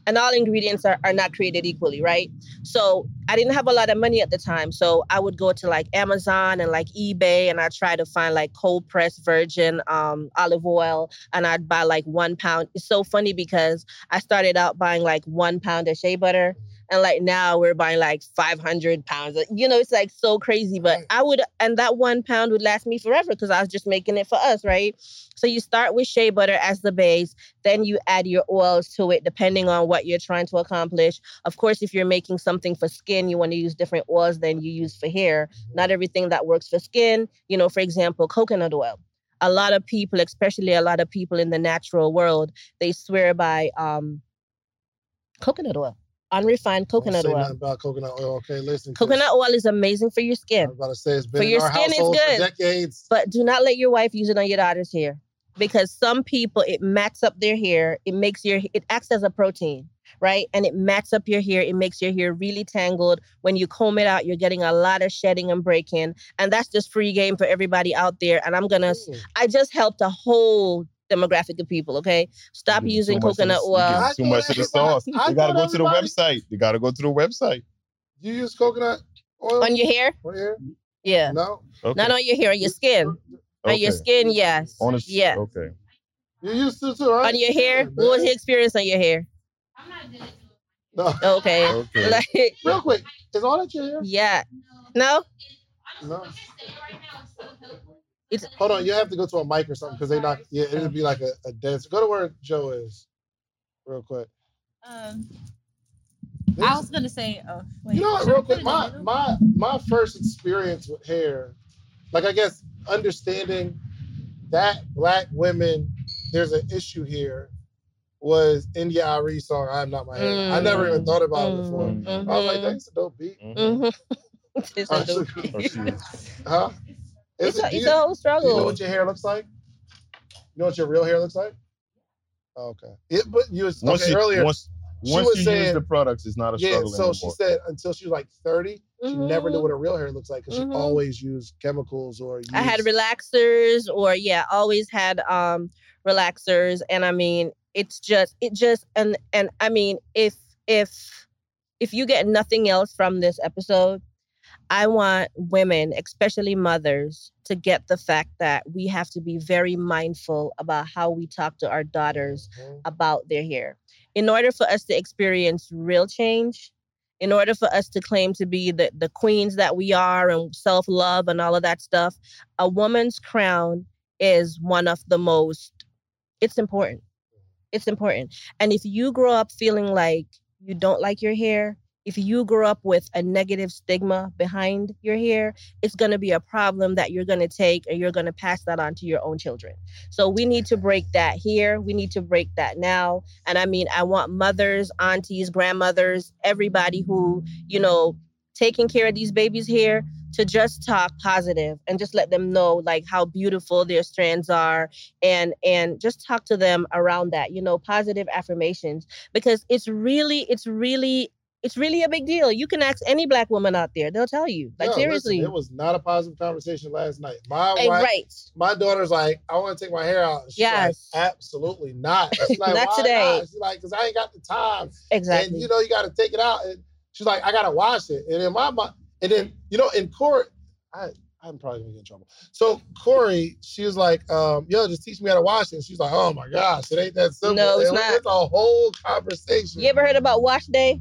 and all ingredients are, are not created equally, right? So I didn't have a lot of money at the time, so I would go to like Amazon and like eBay, and I try to find like cold pressed virgin um, olive oil, and I'd buy like one pound. It's so funny because I started out buying like one pound of shea butter. And like now we're buying like 500 pounds. You know, it's like so crazy. But. I would, and that one pound would last me forever because I was just making it for us, right? So you start with shea butter as the base, then you add your oils to it depending on what you're trying to accomplish. Of course, if you're making something for skin, you want to use different oils than you use for hair. Not everything that works for skin, you know, for example, coconut oil. A lot of people, especially a lot of people in the natural world, they swear by um, coconut oil, unrefined coconut oil. about coconut oil. Okay, listen. Coconut oil is amazing for your skin. I was about to say it's been For in your our skin, household good. for decades. but do not let your wife use it on your daughter's hair because some people it mats up their hair. It makes your it acts as a protein, right? And it mats up your hair. It makes your hair really tangled. When you comb it out, you're getting a lot of shedding and breaking, and that's just free game for everybody out there. And I'm gonna Mm. I just helped a whole demographic of people. Okay, stop You give using too much of coconut oil. give I Too much of the sauce. I You gotta go to the website. You gotta go to the website. You use coconut oil On your hair? on your hair? Yeah. No. Okay. Not on your hair, on your skin. On your skin, yes. On the yeah. Okay. You used to too, right? On your hair? Yeah, What was man. your experience on your hair? (laughs) No. (laughs) Okay. Okay. (laughs) Like, Real quick, is all that your hair? yeah. No? No. It's Hold on, you have to go to a mic or something because they not. Yeah, it'll be like a, a dance. Go to where Joe is, real quick. Um, This- I was gonna say, oh, wait. you know what, real quick, my my my first experience with hair, like I guess understanding that black women, there's an issue here, was India Arie song "I'm Not My Hair." I never even thought about it before. Mm, I was like, mhm, that's a dope beat, Mhm. mhm. It's Oh, a dope- (laughs) Oh, she- huh? Is It's a, it's you- a whole struggle. you know what your hair looks like? You know what your real hair looks like? Okay. It, but you was Once okay, you earlier. once she once was you saying- use the products, it's not a struggle. yeah, struggle so anymore. she said until she was like 30, she never knew Mhm. what her real hair looks like because Mhm. she always used chemicals or I had relaxers or yeah, always had um relaxers and I mean it's just it just and and I mean if if if you get nothing else from this episode, I want women, especially mothers, to get the fact that we have to be very mindful about how we talk to our daughters Mhm. about their hair. In order for us to experience real change, in order for us to claim to be the, the queens that we are and self love and all of that stuff, a woman's crown is one of the most, it's important. It's important. And if you grow up feeling like you don't like your hair, if you grow up with a negative stigma behind your hair, it's going to be a problem that you're going to take and you're going to pass that on to your own children. So we need to break that here. We need to break that now. And I mean, I want mothers, aunties, grandmothers, everybody who, you know, taking care of these babies here to just talk positive and just let them know like how beautiful their strands are and and just talk to them around that you know positive affirmations because it's really it's really it's really a big deal you can ask any black woman out there they'll tell you like listen, seriously it was not a positive conversation last night. My Hey, wife, right my daughter's like, I want to take my hair out. She's Yes. like, absolutely not. She's (laughs) like, Not today. Not? She's like, because I ain't got the time. exactly And you know, you got to take it out. And she's like, I got to wash it. And in my mind, and then, you know, in court, I, I'm probably gonna get in trouble. So Corey, she was like, um, yo, just teach me how to wash it. And she's like, oh my gosh, it ain't that simple. No, it's And not. It's a whole conversation. you ever heard about wash day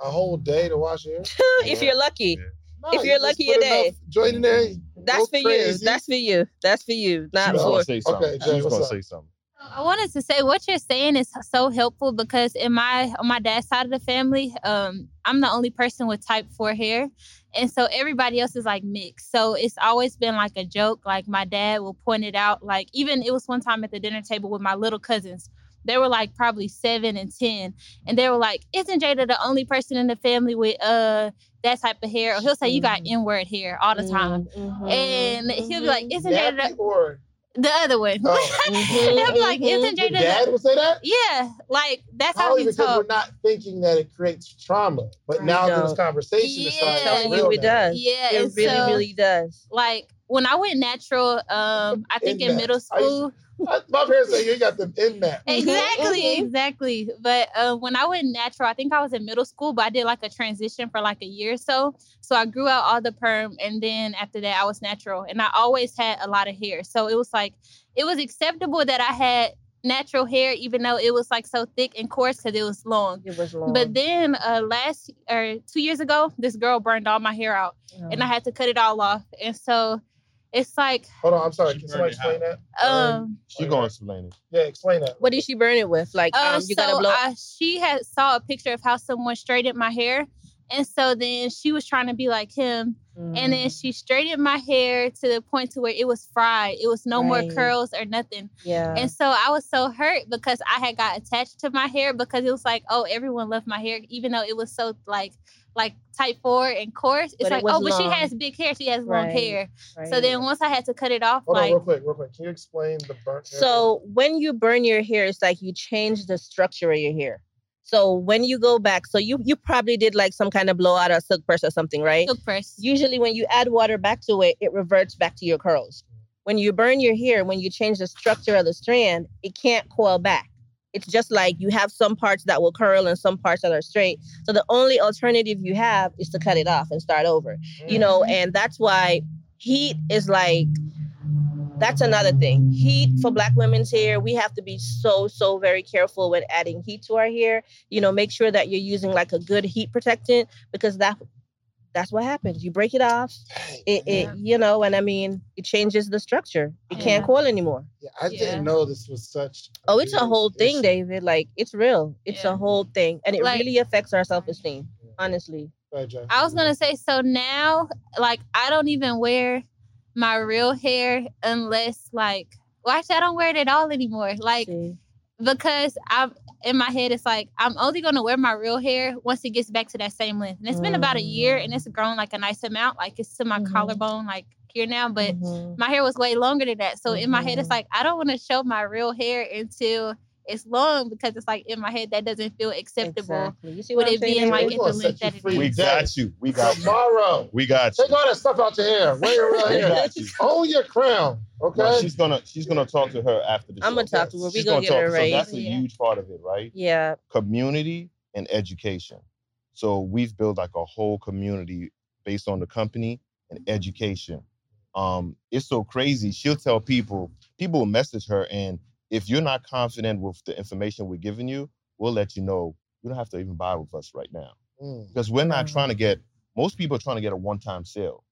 a whole day to wash hair? (laughs) if you're lucky Yeah. No, If you you're just lucky, put a day. enough Joint in there. that's go for you that's for you that's for you not She for say something. Okay, she Jay, was what's gonna up? say something. I wanted to say what you're saying is so helpful because in my on my dad's side of the family, um, I'm the only person with type four hair, and so everybody else is like mixed. So it's always been like a joke. Like my dad will point it out. Like even it was one time at the dinner table with my little cousins. They were like probably seven and ten, and they were like, "Isn't Jada the only person in the family with uh that type of hair?" Or he'll say, "You got Mhm. N word hair all the time," Mhm, and he'll be like, mhm. "Isn't Jada the, or the other one?" Oh. (laughs) They'll be like. "Isn't your Jada the dad would say that? yeah, like that's how Probably he because we're not thinking that it creates trauma. But Right. now through this Don't. conversation, it's Yeah. like telling real you it now. does Yeah, it really so, really does like when I went natural, um, I think in Index. middle school. (laughs) I- My parents say you got them in that. (laughs) Exactly, Mhm. exactly. But uh, when I went natural, I think I was in middle school, but I did like a transition for like a year or so. So I grew out all the perm, and then after that, I was natural, and I always had a lot of hair. So it was like it was acceptable that I had natural hair, even though it was like so thick and coarse because it was long. it was long But then uh, last or two years ago, this girl burned all my hair out, and I had to cut it all off. And so it's like, Hold on, I'm sorry. She Can somebody burned it explain that? um, She gonna explain it. Yeah, explain that. what did she burn it with like uh, um you so gotta blow I, she had saw a picture of how someone straightened my hair, and so then she was trying to be like him, and Mm. then she straightened my hair to the point to where it was fried. It was no more curls or nothing. yeah And so I was so hurt because I had got attached to my hair because it was like, oh, everyone loved my hair, even though it was so like like type four and coarse. It's But like, was oh, but she has big hair. She has long Right. hair. So then once I had to cut it off, Hold on, like real quick, real quick. Can you explain the burnt hair? So when you burn your hair, it's like you change the structure of your hair. So when you go back, so you you probably did like some kind of blowout or silk press or something, right? silk press. Usually when you add water back to it, it reverts back to your curls. When you burn your hair, when you change the structure of the strand, it can't coil back. It's just like you have some parts that will curl and some parts that are straight. So the only alternative you have is to cut it off and start over you know, mm-hmm. and that's why heat is like that's another thing. Heat for black women's hair, we have to be so, so very careful when adding heat to our hair. You know, make sure that you're using like a good heat protectant because that that's what happens. You break it off, Dang, it, it you know, and I mean it changes the structure. It can't call anymore. yeah, I Yeah. didn't know this was such. Oh, it's a big whole thing. David. Like it's real. It's Yeah. a whole thing. And it Like- really affects our self-esteem, honestly. Go. I was gonna say so now, like I don't even wear my real hair unless like well actually I don't wear it at all anymore. Like See? Because I'm in my head it's like I'm only gonna wear my real hair once it gets back to that same length. And it's been about a year and it's grown like a nice amount. Like it's to my Mhm. collarbone like here now, but Mhm. my hair was way longer than that. So in my head it's Mhm. like I don't want to show my real hair until it's long because it's like in my head that doesn't feel acceptable. Exactly. You see With what I'm it being like We in the set length you that it We got you. We got you. Tomorrow. We got you. Take all that stuff out your hair. Wear your real We hair. got you. Own your crown. Okay. No, she's gonna she's gonna talk to her after the show. I'm gonna talk to her. We She's gonna get her talk- right. So that's a Yeah. huge part of it, right? Yeah. Community and education. So we've built like a whole community based on the company and education. Um, it's so crazy. She'll tell people, people will message her, and if you're not confident with the information we're giving you, we'll let you know. You don't have to even buy with us right now Mm. because we're not Mhm. trying to get. Most people are trying to get a one-time sale.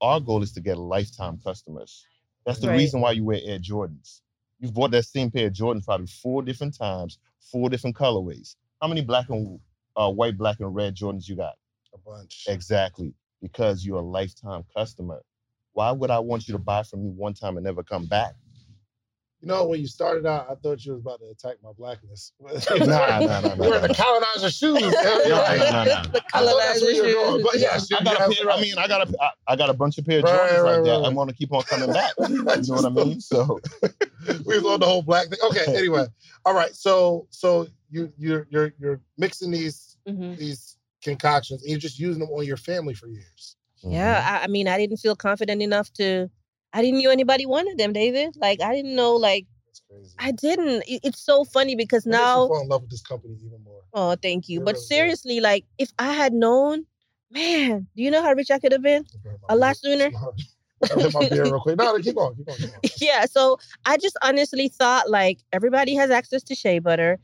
Our goal is to get lifetime customers. That's the Right. reason why you wear Air Jordans. You've bought that same pair of Jordans probably four different times, four different colorways. How many black and uh, white, black and red Jordans you got? A bunch. Exactly, because you're a lifetime customer. Why would I want you to buy from me one time and never come back? You know, when you started out, I thought you was about to attack my blackness. (laughs) (laughs) Nah, nah, nah, nah, Wearing nah. the colonizer shoes. man. No, no, no, no. The I colonizer where you were going, shoes. but yeah, I got a pair, I mean, I got a, I, I got a bunch of pair of Right, Jordans right, like that. right. I'm gonna keep on coming back. (laughs) You know what I mean? So we was on the whole black thing. Okay, anyway. All right. So so you you're you're you're mixing these Mhm. these concoctions and you're just using them on your family for years. Yeah. I, I mean, I didn't feel confident enough to. I didn't know anybody wanted them, David. Like I didn't know. Like crazy. I didn't. It's so funny because now. fall in love with this company even more. Oh, thank you. But really seriously, like if I had known, man, do you know how rich I could have been? A lot sooner. (laughs) My beer real quick. No, keep going, keep going, keep going. (laughs) yeah. So I just honestly thought like everybody has access to shea butter.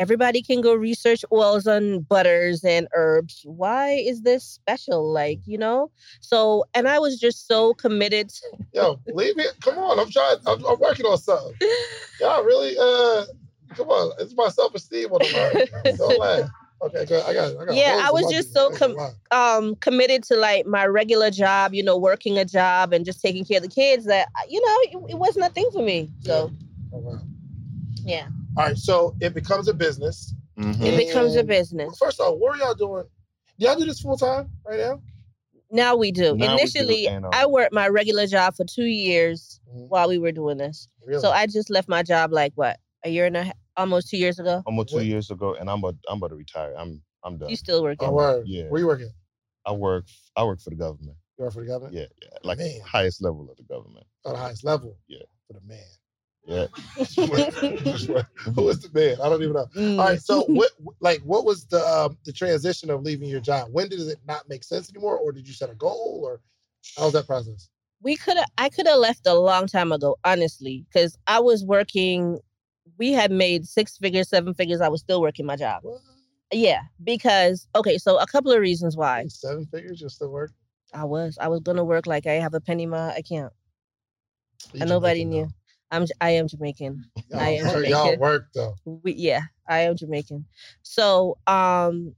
Everybody can go research oils and butters and herbs. Why is this special? Like, you know? So, and I was just so committed. Yo, leave it. Come on, I'm trying. I'm, I'm working on something. Y'all really? Uh, come on. It's my self esteem on the line. (laughs) Don't laugh. Okay, good. I got. it. I got. Yeah, I was just so I ain't gonna com- um committed to like my regular job, you know, working a job and just taking care of the kids that you know, it, it wasn't a thing for me. So, Oh, wow. yeah. All right, so it becomes a business. Mhm. It becomes a business. First off, what are y'all doing? Do y'all do this full time right now? Now we do. Now we do, Initially, I worked my regular job for 2 years Mhm. while we were doing this. Really? So I just left my job like what a year and a half, almost two years ago. almost two What- years ago, and I'm about, I'm about to retire. I'm I'm done. You still working? oh, word. Yeah. Where you working? I work I work for the government. You work for the government? Yeah, yeah, like the Man. highest level of the government. On the highest level. Yeah. For the man. Yeah. (laughs) Who is the man? I don't even know. Mm. All right. So (laughs) what, like, what was the um, the transition of leaving your job? When did it not make sense anymore, or did you set a goal, or how was that process? we could have i could have left a long time ago honestly because i was working we had made six figures seven figures i was still working my job What? yeah because okay so a couple of reasons why Seven figures, you're still working. i was i was gonna work like i have a penny in my account You and nobody Jamaican, knew i'm J- i am jamaican though. I am Y'all, work- y'all work though. we, yeah i am jamaican so um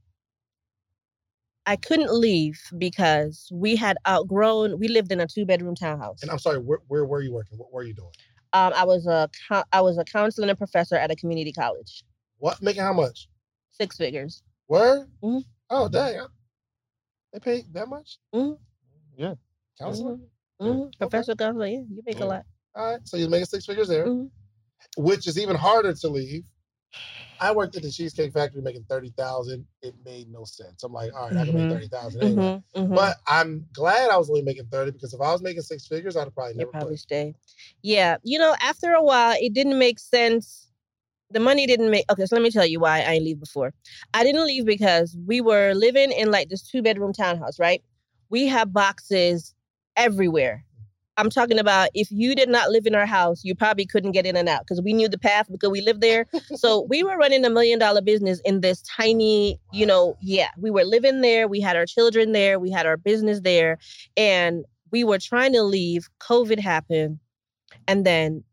i couldn't leave because we had outgrown we lived in a two bedroom townhouse And I'm sorry, where, where were you working? What were you doing? um, i was a co- i was a counselor and a professor at a community college What making how much? six figures Where? Mhm. Oh dang, they pay that much? Mhm. Yeah. Counselor? hmm Professor Gunther, yeah, you make Yeah. a lot. All right, so you're making six figures there, Mhm. which is even harder to leave. I worked at the Cheesecake Factory making thirty thousand. It made no sense. I'm like, all right, I can make thirty thousand anyway. Mhm, mhm. But I'm glad I was only making thirty because if I was making six figures, I'd probably never probably stay. Yeah, you know, after a while, it didn't make sense. The money didn't make. Okay, so let me tell you why I didn't leave before. I didn't leave because we were living in like this two bedroom townhouse, right? We have boxes everywhere. I'm talking about if you did not live in our house, you probably couldn't get in and out because we knew the path because we lived there. (laughs) so we were running a million dollar business in this tiny, you know, yeah, we were living there. We had our children there. We had our business there. And we were trying to leave. COVID happened. And then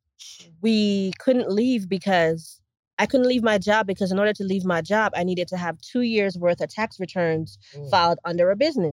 we couldn't leave because I couldn't leave my job because in order to leave my job, I needed to have two years worth of tax returns Mm. filed under a business.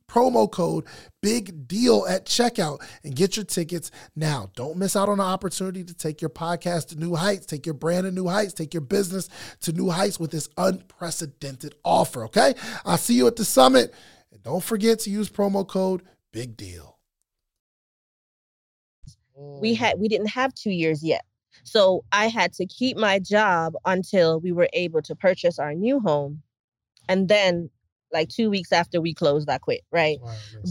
promo code big deal at checkout and get your tickets now. Don't miss out on the opportunity to take your podcast to new heights, take your brand to new heights, take your business to new heights with this unprecedented offer, okay? I'll see you at the summit. And don't forget to use promo code big deal. We had we didn't have 2 years yet. So I had to keep my job until we were able to purchase our new home. And then like two weeks after we closed i quit right?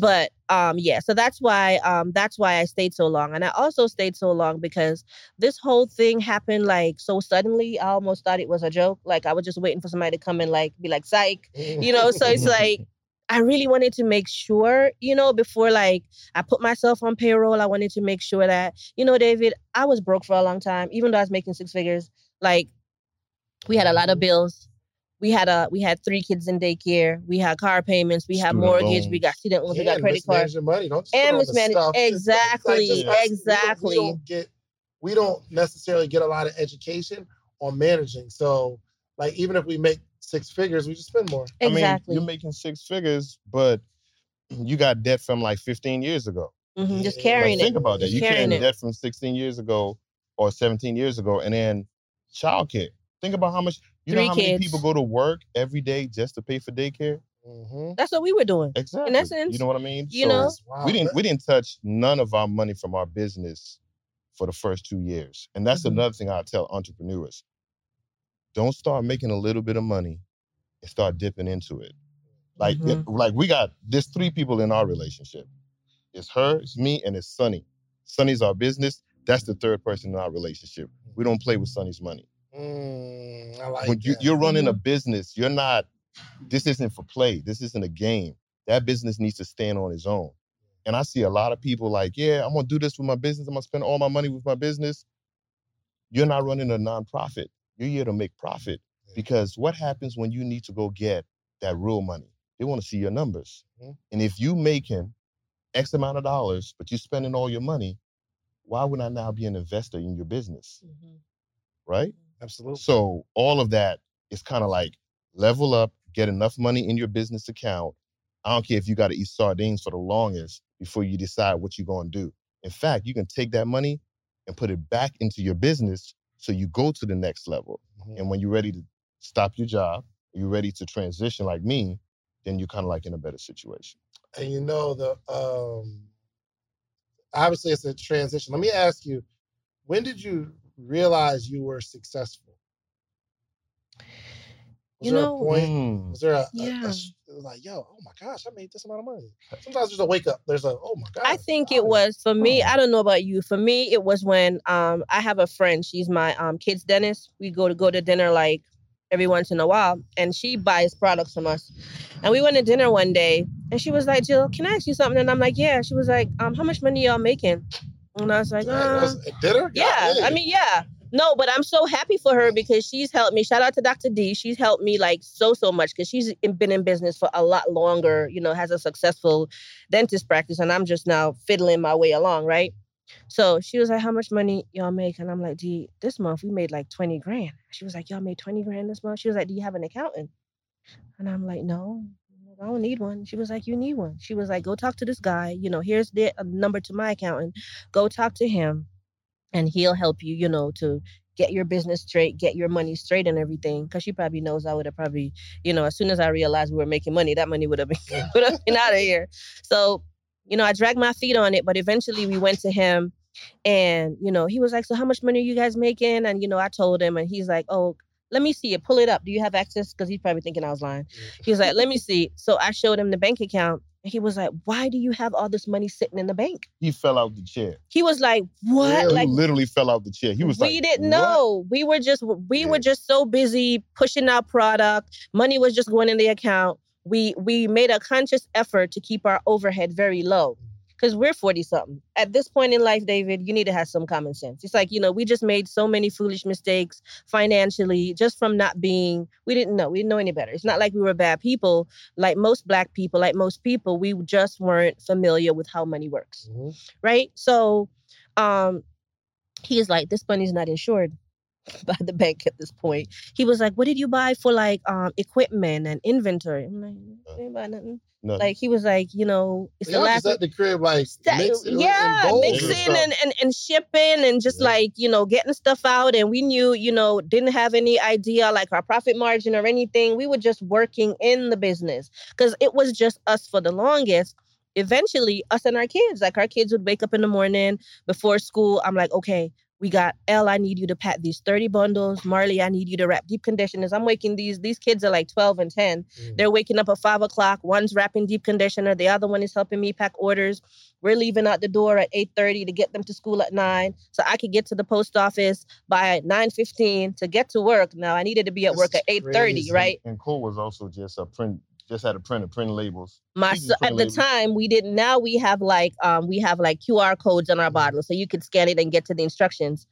But um yeah so that's why um that's why i stayed so long. And i also stayed so long because this whole thing happened like so suddenly i almost thought it was a joke. Like i was just waiting for somebody to come and like be like psych you know? So it's (laughs) like I really wanted to make sure, you know, before like I put myself on payroll, I wanted to make sure that, you know, David, I was broke for a long time, even though I was making six figures. Like we had a lot of bills we had a we had three kids in daycare. We had car payments. We had mortgage. We got student loans. we got credit cards. money. Don't and mismanage exactly, like exactly. We don't, we don't get we don't necessarily get a lot of education on managing. So like even if we make six figures, we just spend more. Exactly. I mean, you're making six figures, but (clears throat) you got debt from like 15 years ago. Mm-hmm, just carrying like, it. Think about that. Just you carrying debt from 16 years ago or 17 years ago, and then childcare. Think about how much you Three know how kids. many people go to work every day just to pay for daycare? Mm-hmm. That's what we were doing. Exactly. In essence, you know what I mean. You so know, wow. we didn't we didn't touch none of our money from our business for the first two years, and that's mm-hmm. another thing I tell entrepreneurs: don't start making a little bit of money and start dipping into it. Like mm-hmm. it, like we got there's three people in our relationship. It's her, it's me, and it's Sunny. Sonny's our business. That's the third person in our relationship. We don't play with Sonny's money. Mm, I like when you, that. you're running a business, you're not. This isn't for play. This isn't a game. That business needs to stand on its own. And I see a lot of people like, yeah, I'm gonna do this with my business. I'm gonna spend all my money with my business. You're not running a nonprofit. You're here to make profit. Because what happens when you need to go get that real money? They want to see your numbers. Mhm. And if you making X amount of dollars, but you're spending all your money, why would I now be an investor in your business? Right? Absolutely. So all of that is kind of like level up, get enough money in your business account. I don't care if you got to eat sardines for the longest before you decide what you're going to do. In fact, you can take that money and put it back into your business so you go to the next level. Mhm. And when you're ready to stop your job, you're ready to transition like me, then you're kind of like in a better situation. and you know the um obviously it's a transition. Let me ask you, when did you realize you were successful? Was You there know- a point? Mm. Was there a, a- a Yeah. sh- it was like, yo, oh my gosh, I made this amount of money. Sometimes there's a wake up. There's a, oh my god. I think I it was for me. Oh. I don't know about you. For me, it was when um I have a friend. She's my um kids dentist. We go to go to dinner like every once in a while, and she buys products from us. And we went to dinner one day, and she was like, "Jill, can I ask you something?" And I'm like, "Yeah." She was like, "Um, how much money y'all making?" And I was like, uh, that was at dinner? yeah. I mean, yeah. No, but I'm so happy for her because she's helped me. Shout out to Dr. D. She's helped me like so, so much because she's been in business for a lot longer, you know, has a successful dentist practice. And I'm just now fiddling my way along, right? So she was like, How much money y'all make? And I'm like, D, this month we made like 20 grand. She was like, Y'all made 20 grand this month? She was like, Do you have an accountant? And I'm like, No, I don't need one. She was like, You need one. She was like, Go talk to this guy. You know, here's the uh, number to my accountant. Go talk to him and he'll help you, you know, to get your business straight, get your money straight and everything. Cause she probably knows I would have probably, you know, as soon as I realized we were making money, that money would have been (laughs) would have been out of here. So, you know, I dragged my feet on it, but eventually we went to him and, you know, he was like, So how much money are you guys making? And, you know, I told him and he's like, Oh, let me see it. Pull it up. Do you have access? Because he's probably thinking I was lying. He was like, Let me see. So I showed him the bank account. And he was like, Why do you have all this money sitting in the bank? He fell out the chair. He was like, What? Really? Like he literally fell out the chair. He was like, we like, didn't "What?" know. We were just we Yeah. were just so busy pushing our product. Money was just going in the account. We we made a conscious effort to keep our overhead very low. Because we're 40 something. At this point in life, David, you need to have some common sense. It's like, you know, we just made so many foolish mistakes financially just from not being, we didn't know. We didn't know any better. It's not like we were bad people. Like most black people, like most people, we just weren't familiar with how money works Mhm. right? So um he's like, this money's not insured (laughs) by the bank at this point. He was like, What did you buy for like um equipment and inventory? I'm like, didn't buy nothing. No, Like he was like, you know, it's the last at the crib like Sta- mixing yeah, and mixing and, and, and shipping and just Yeah. like, you know, getting stuff out. And we knew, you know, didn't have any idea like our profit margin or anything. We were just working in the business because it was just us for the longest. Eventually, us and our kids, like our kids would wake up in the morning before school. I'm like, okay, we got L, I need you to pack these 30 bundles. Marley, I need you to wrap deep conditioners. I'm waking these, these kids are like 12 and 10. Mm. They're waking up at five o'clock. One's wrapping deep conditioner. The other one is helping me pack orders. We're leaving out the door at 8:30 to get them to school at nine. So I could get to the post office by 9:15 to get to work. Now I needed to be at work at 8:30, crazy. right? And Cole was also just a print, just had a printer, printing labels. My so- print at the labels. time we didn't. Now we have like um we have like QR codes on our bottles, so you could scan it and get to the instructions.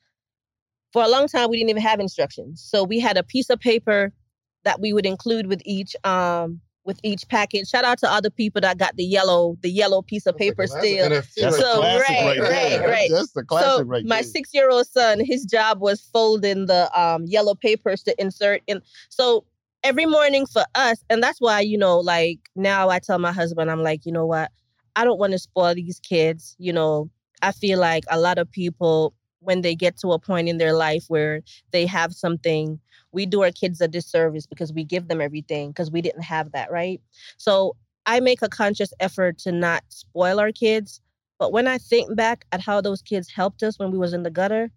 For a long time, we didn't even have instructions, so we had a piece of paper that we would include with each um with each package. Shout out to other people that got the yellow the yellow piece of paper that's still. That's So, a there. classic right, right, right. That's the classic so right my six year old son, his job was folding the um, yellow papers to insert in. So every morning for us, and that's why you know, like now I tell my husband, I'm like, you know what, I don't want to spoil these kids. You know, I feel like a lot of people when they get to a point in their life where they have something we do our kids a disservice because we give them everything because we didn't have that right so i make a conscious effort to not spoil our kids but when I think back at how those kids helped us when we was in the gutter,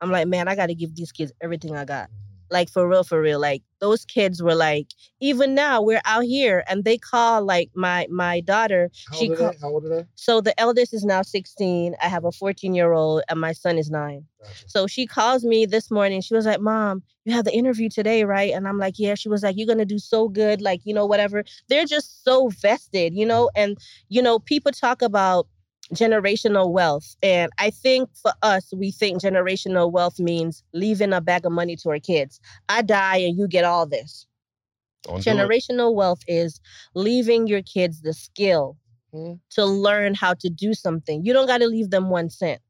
I'm like, man, I got to give these kids everything I got. Like for real, for real. Like those kids were like, even now we're out here and they call like my my daughter. How she old, ca- are they? How old are they? So the eldest is now 16. I have a 14 year old and my son is nine. Gotcha. So she calls me this morning. She was like, Mom, you have the interview today, right? And I'm like, Yeah. She was like, You're going to do so good. Like, you know, whatever. They're just so vested, you know? Mm-hmm. And, you know, people talk about generational wealth. And I think for us, we think generational wealth means leaving a bag of money to our kids. I die and you get all this. Don't. Generational wealth is leaving your kids the skill Mhm. to learn how to do something. You don't got to leave them one cent,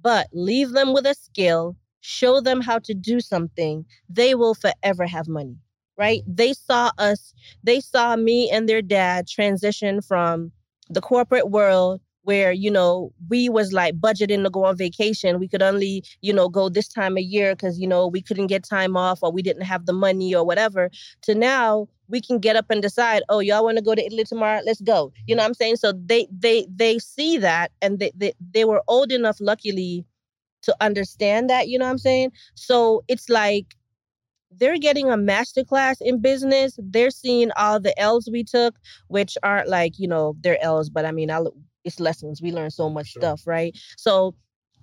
but leave them with a skill, show them how to do something. They will forever have money, right? They saw us, they saw me and their dad transition from the corporate world where you know we was like budgeting to go on vacation. We could only you know go this time of year because you know we couldn't get time off or we didn't have the money or whatever to now we can get up and decide oh y'all want to go to italy tomorrow? Let's go. You know what i'm saying? So they they they see that and they they, they were old enough luckily to understand that you know what i'm saying? So it's like they're getting a master class in business. They're seeing all the l's we took which aren't like you know they're l's but i mean i it's lessons we learn so much Sure. stuff right? So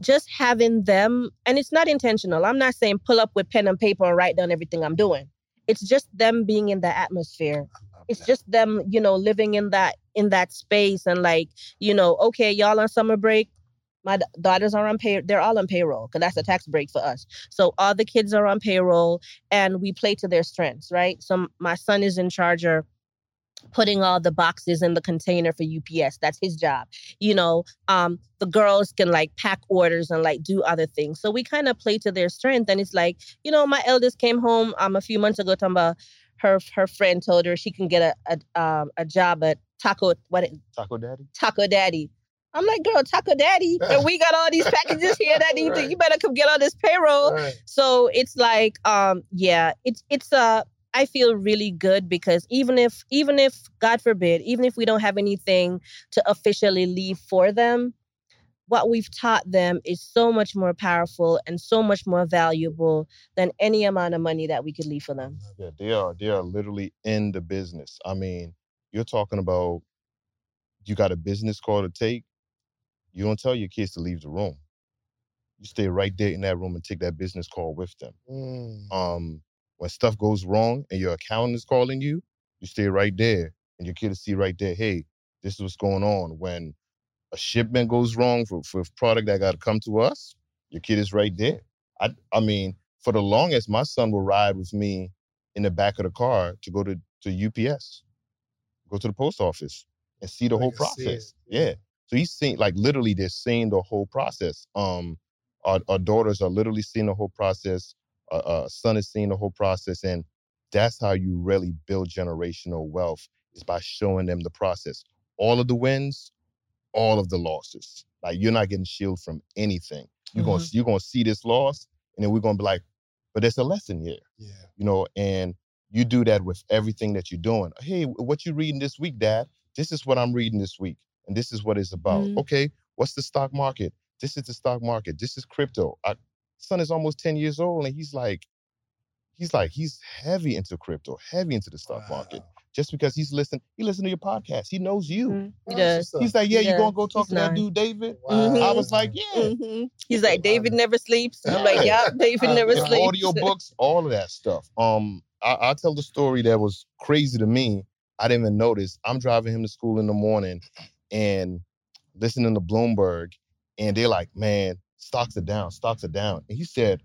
just having them and it's not intentional i'm not saying pull up with pen and paper and write down everything i'm doing. It's just them being in the atmosphere. It's just them you know living in that in that space and like you know okay y'all on summer break my daughters are on pay they're all on payroll because that's a tax break for us. So all the kids are on payroll and we play to their strengths right? So my son is in charge of putting all the boxes in the container for UPS. That's his job. You know, um, the girls can like pack orders and like do other things. So we kind of play to their strength. And it's like, you know, my eldest came home um a few months ago talking about her her friend told her she can get a a, um, a job at Taco what it- Taco Daddy. Taco Daddy. I'm like, girl, Taco Daddy, and we got all these packages here that need to. (laughs) Right. You better come get on this payroll. Right. So it's like, um, yeah, it's it's uh I feel really good because even if even if God forbid, even if we don't have anything to officially leave for them, what we've taught them is so much more powerful and so much more valuable than any amount of money that we could leave for them. Yeah, they are they are literally in the business. I mean, you're talking about you got a business call to take. You don't tell your kids to leave the room. You stay right there in that room and take that business call with them. Mm. Um, when stuff goes wrong and your accountant is calling you, you stay right there and your kid will see right there, hey, this is what's going on. When a shipment goes wrong for, for product that got to come to us, your kid is right there. I, I mean, for the longest, my son will ride with me in the back of the car to go to, to UPS, go to the post office and see the So whole you can see it. process. Yeah. So he's seeing like literally they're seeing the whole process. Um our, our daughters are literally seeing the whole process. Uh, uh son is seeing the whole process. And that's how you really build generational wealth is by showing them the process. All of the wins, all of the losses. Like you're not getting shield from anything. You're gonna you're gonna see this loss, and then we're gonna be like, but there's a lesson here Yeah. you know, and you do that with everything that you're doing. Hey, what you reading this week, Dad? This is what I'm reading this week, and this is what it's about. Mhm. Okay, what's the stock market? This is the stock market. This is crypto. I, son is almost 10 years old, and he's like, he's like, he's heavy into crypto, heavy into the stock market. Just because he's listening, he listened to your podcast. He knows you. Mhm. He does. He's like, yeah, you Yeah, gonna go talk he's to that dude, David? Mhm. I was like, yeah. Mhm. He's like, David never sleeps. I'm like, Yeah. yeah, David never sleeps. audio books, all of that stuff. Um, I, I'll tell the story that was crazy to me. I didn't even notice. I'm driving him to school in the morning and listening to Bloomberg, and they're like, man, stocks are down, stocks are down. And he said,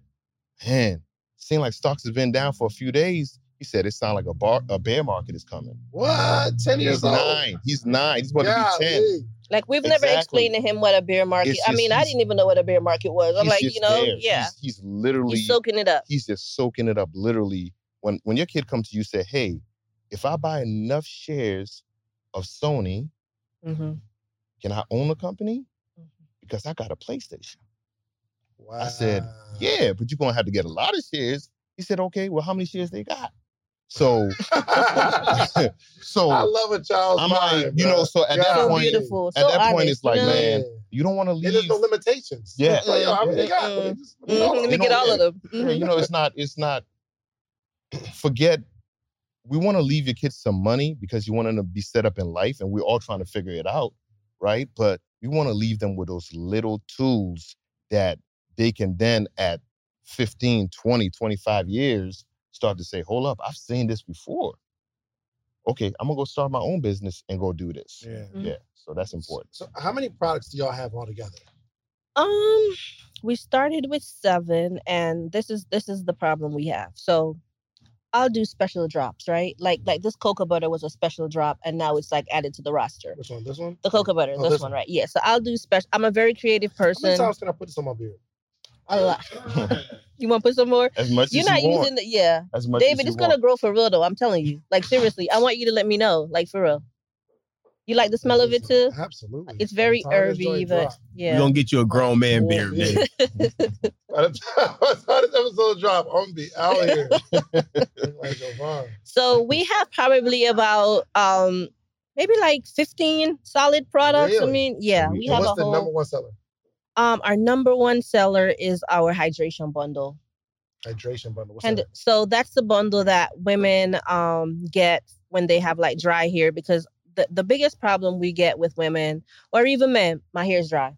man, seemed like stocks have been down for a few days. He said, it sounds like a bar, a bear market is coming. What? Ten years He's old. nine. He's nine. He's about to be 10. Golly. Like we've never Exactly. explained to him what a bear market. It's I mean, I didn't even know what a bear market was. I'm like, you know, there. yeah, He's, he's literally he's soaking it up. he's just soaking it up literally when when your kid comes to you say hey if i buy enough shares of sony hmm can i own a company Mm-hmm. because i got a playstation Wow. I said, yeah but you're gonna have to get a lot of shares he said okay well how many shares they got so (laughs) (laughs) so I love a child's i'm mind, like you bro. know so at that So point beautiful. at so that point, it's like, you know? man, you don't want to leave there's no limitations. Yeah. It's like, yo, how many they got? Let me. Mhm, Let me get know, all of them. Yeah, you know it's not it's not (clears throat) forget we want to leave your kids some money because you want them to be set up in life and we're all trying to figure it out right but we want to leave them with those little tools that they can then at 15 20 25 years start to say hold up i've seen this before okay i'm gonna go start my own business and go do this Yeah. Mhm. yeah so that's important So how many products do y'all have altogether? Um, we started with seven, and this is this is the problem we have. So, I'll do special drops, right? Like like this cocoa butter was a special drop, and now it's like added to the roster. Which one? This one? The cocoa butter, Oh, this, this one, one. right? Yeah. So I'll do special. I'm a very creative How many person. times can I put this on my beard? A lot. (laughs) You want to put some more? as much as You're as not you want using the yeah, as much as David. you It's gonna grow for real though. I'm telling you. Like seriously, I want you to let me know. Like for real. You like the smell of it too? Absolutely. It's very By the time this herby, joint but drop- We're gonna get you a grown man Oh, beard, yeah. man. (laughs) By the time (laughs) by the this episode drop, I'm gonna be out here. Looking like Javon. So we have probably about um maybe like 15 solid products. I mean, yeah, we And have a the whole number one seller? Um our number one seller is our hydration bundle. Hydration bundle. What's And that? so that's the bundle that women um get when they have like dry hair because the, the biggest problem we get with women or even men, my hair is dry.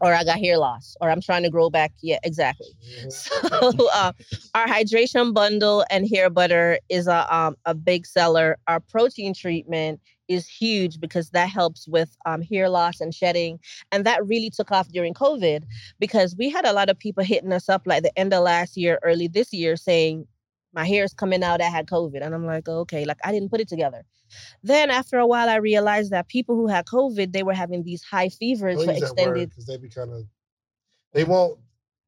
Or I got hair loss, or I'm trying to grow back. Yeah, exactly. (laughs) Mhm. So uh, our hydration bundle and hair butter is a um, a big seller. Our protein treatment is huge because that helps with um, hair loss and shedding, and that really took off during COVID because we had a lot of people hitting us up like the end of last year, early this year, saying my hair is coming out. I had COVID, and I'm like, okay, like I didn't put it together. Then after a while, I realized that people who had COVID, they were having these high fevers for use that word extended. because they be kind of they won't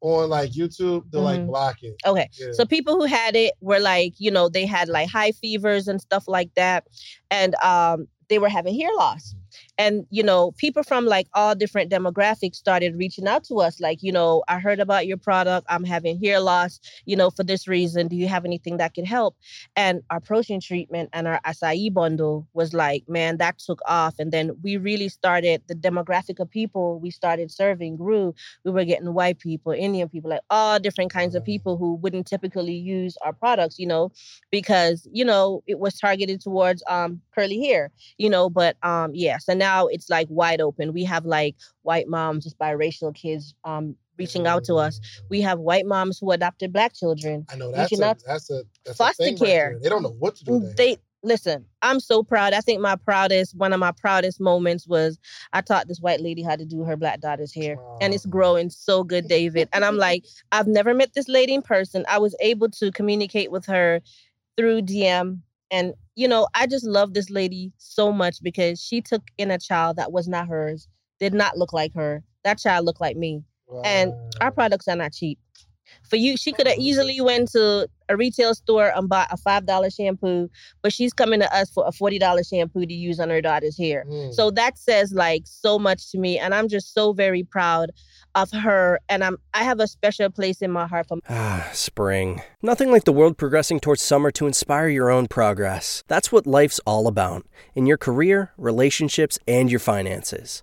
on like YouTube. They'll like Mhm. block it. Okay. Yeah. So people who had it were like, you know, they had like high fevers and stuff like that. And um they were having hair loss. And you know, people from like all different demographics started reaching out to us like, you know, I heard about your product. I'm having hair loss, you know, for this reason. Do you have anything that can help? And our protein treatment and our acai bundle was like, man, that took off. And then we really started the demographic of people we started serving grew. We were getting white people, Indian people, like all different kinds of people who wouldn't typically use our products, you know, because, you know, it was targeted towards um curly hair, you know, but um yeah, so now it's like wide open. We have like white moms, just biracial kids um reaching out to us. We have white moms who adopted black children. I know that's a, out- that's a that's Foster a right care. there. They don't know what to do. Their. They listen, I'm so proud. I think my proudest, one of my proudest moments was I taught this white lady how to do her black daughter's hair. And it's growing so good, David. And I'm like, (laughs) I've never met this lady in person. I was able to communicate with her through DM. And, you know, I just love this lady so much because she took in a child that was not hers, did not look like her. That child looked like me. and Our products are not cheap. For you, she could have easily went to a retail store and bought a five dollar shampoo, but she's coming to us for a forty dollar shampoo to use on her daughter's hair. Mm. So that says like so much to me, and I'm just so very proud of her. And I'm I have a special place in my heart for Ah, spring. Nothing like the world progressing towards summer to inspire your own progress. That's what life's all about in your career, relationships, and your finances.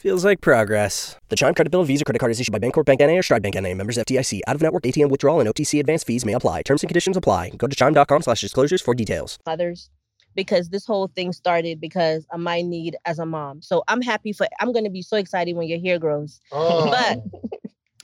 Feels like progress. The Chime Credit Builder Visa Credit Card is issued by Bancorp Bank NA or Stride Bank NA. Members of FDIC. Out-of-network ATM withdrawal and OTC advance fees may apply. Terms and conditions apply. Go to chime.com slash disclosures for details. others because this whole thing started because of my need as a mom. So I'm happy for I'm gonna be so excited when your hair grows. (laughs) Oh, but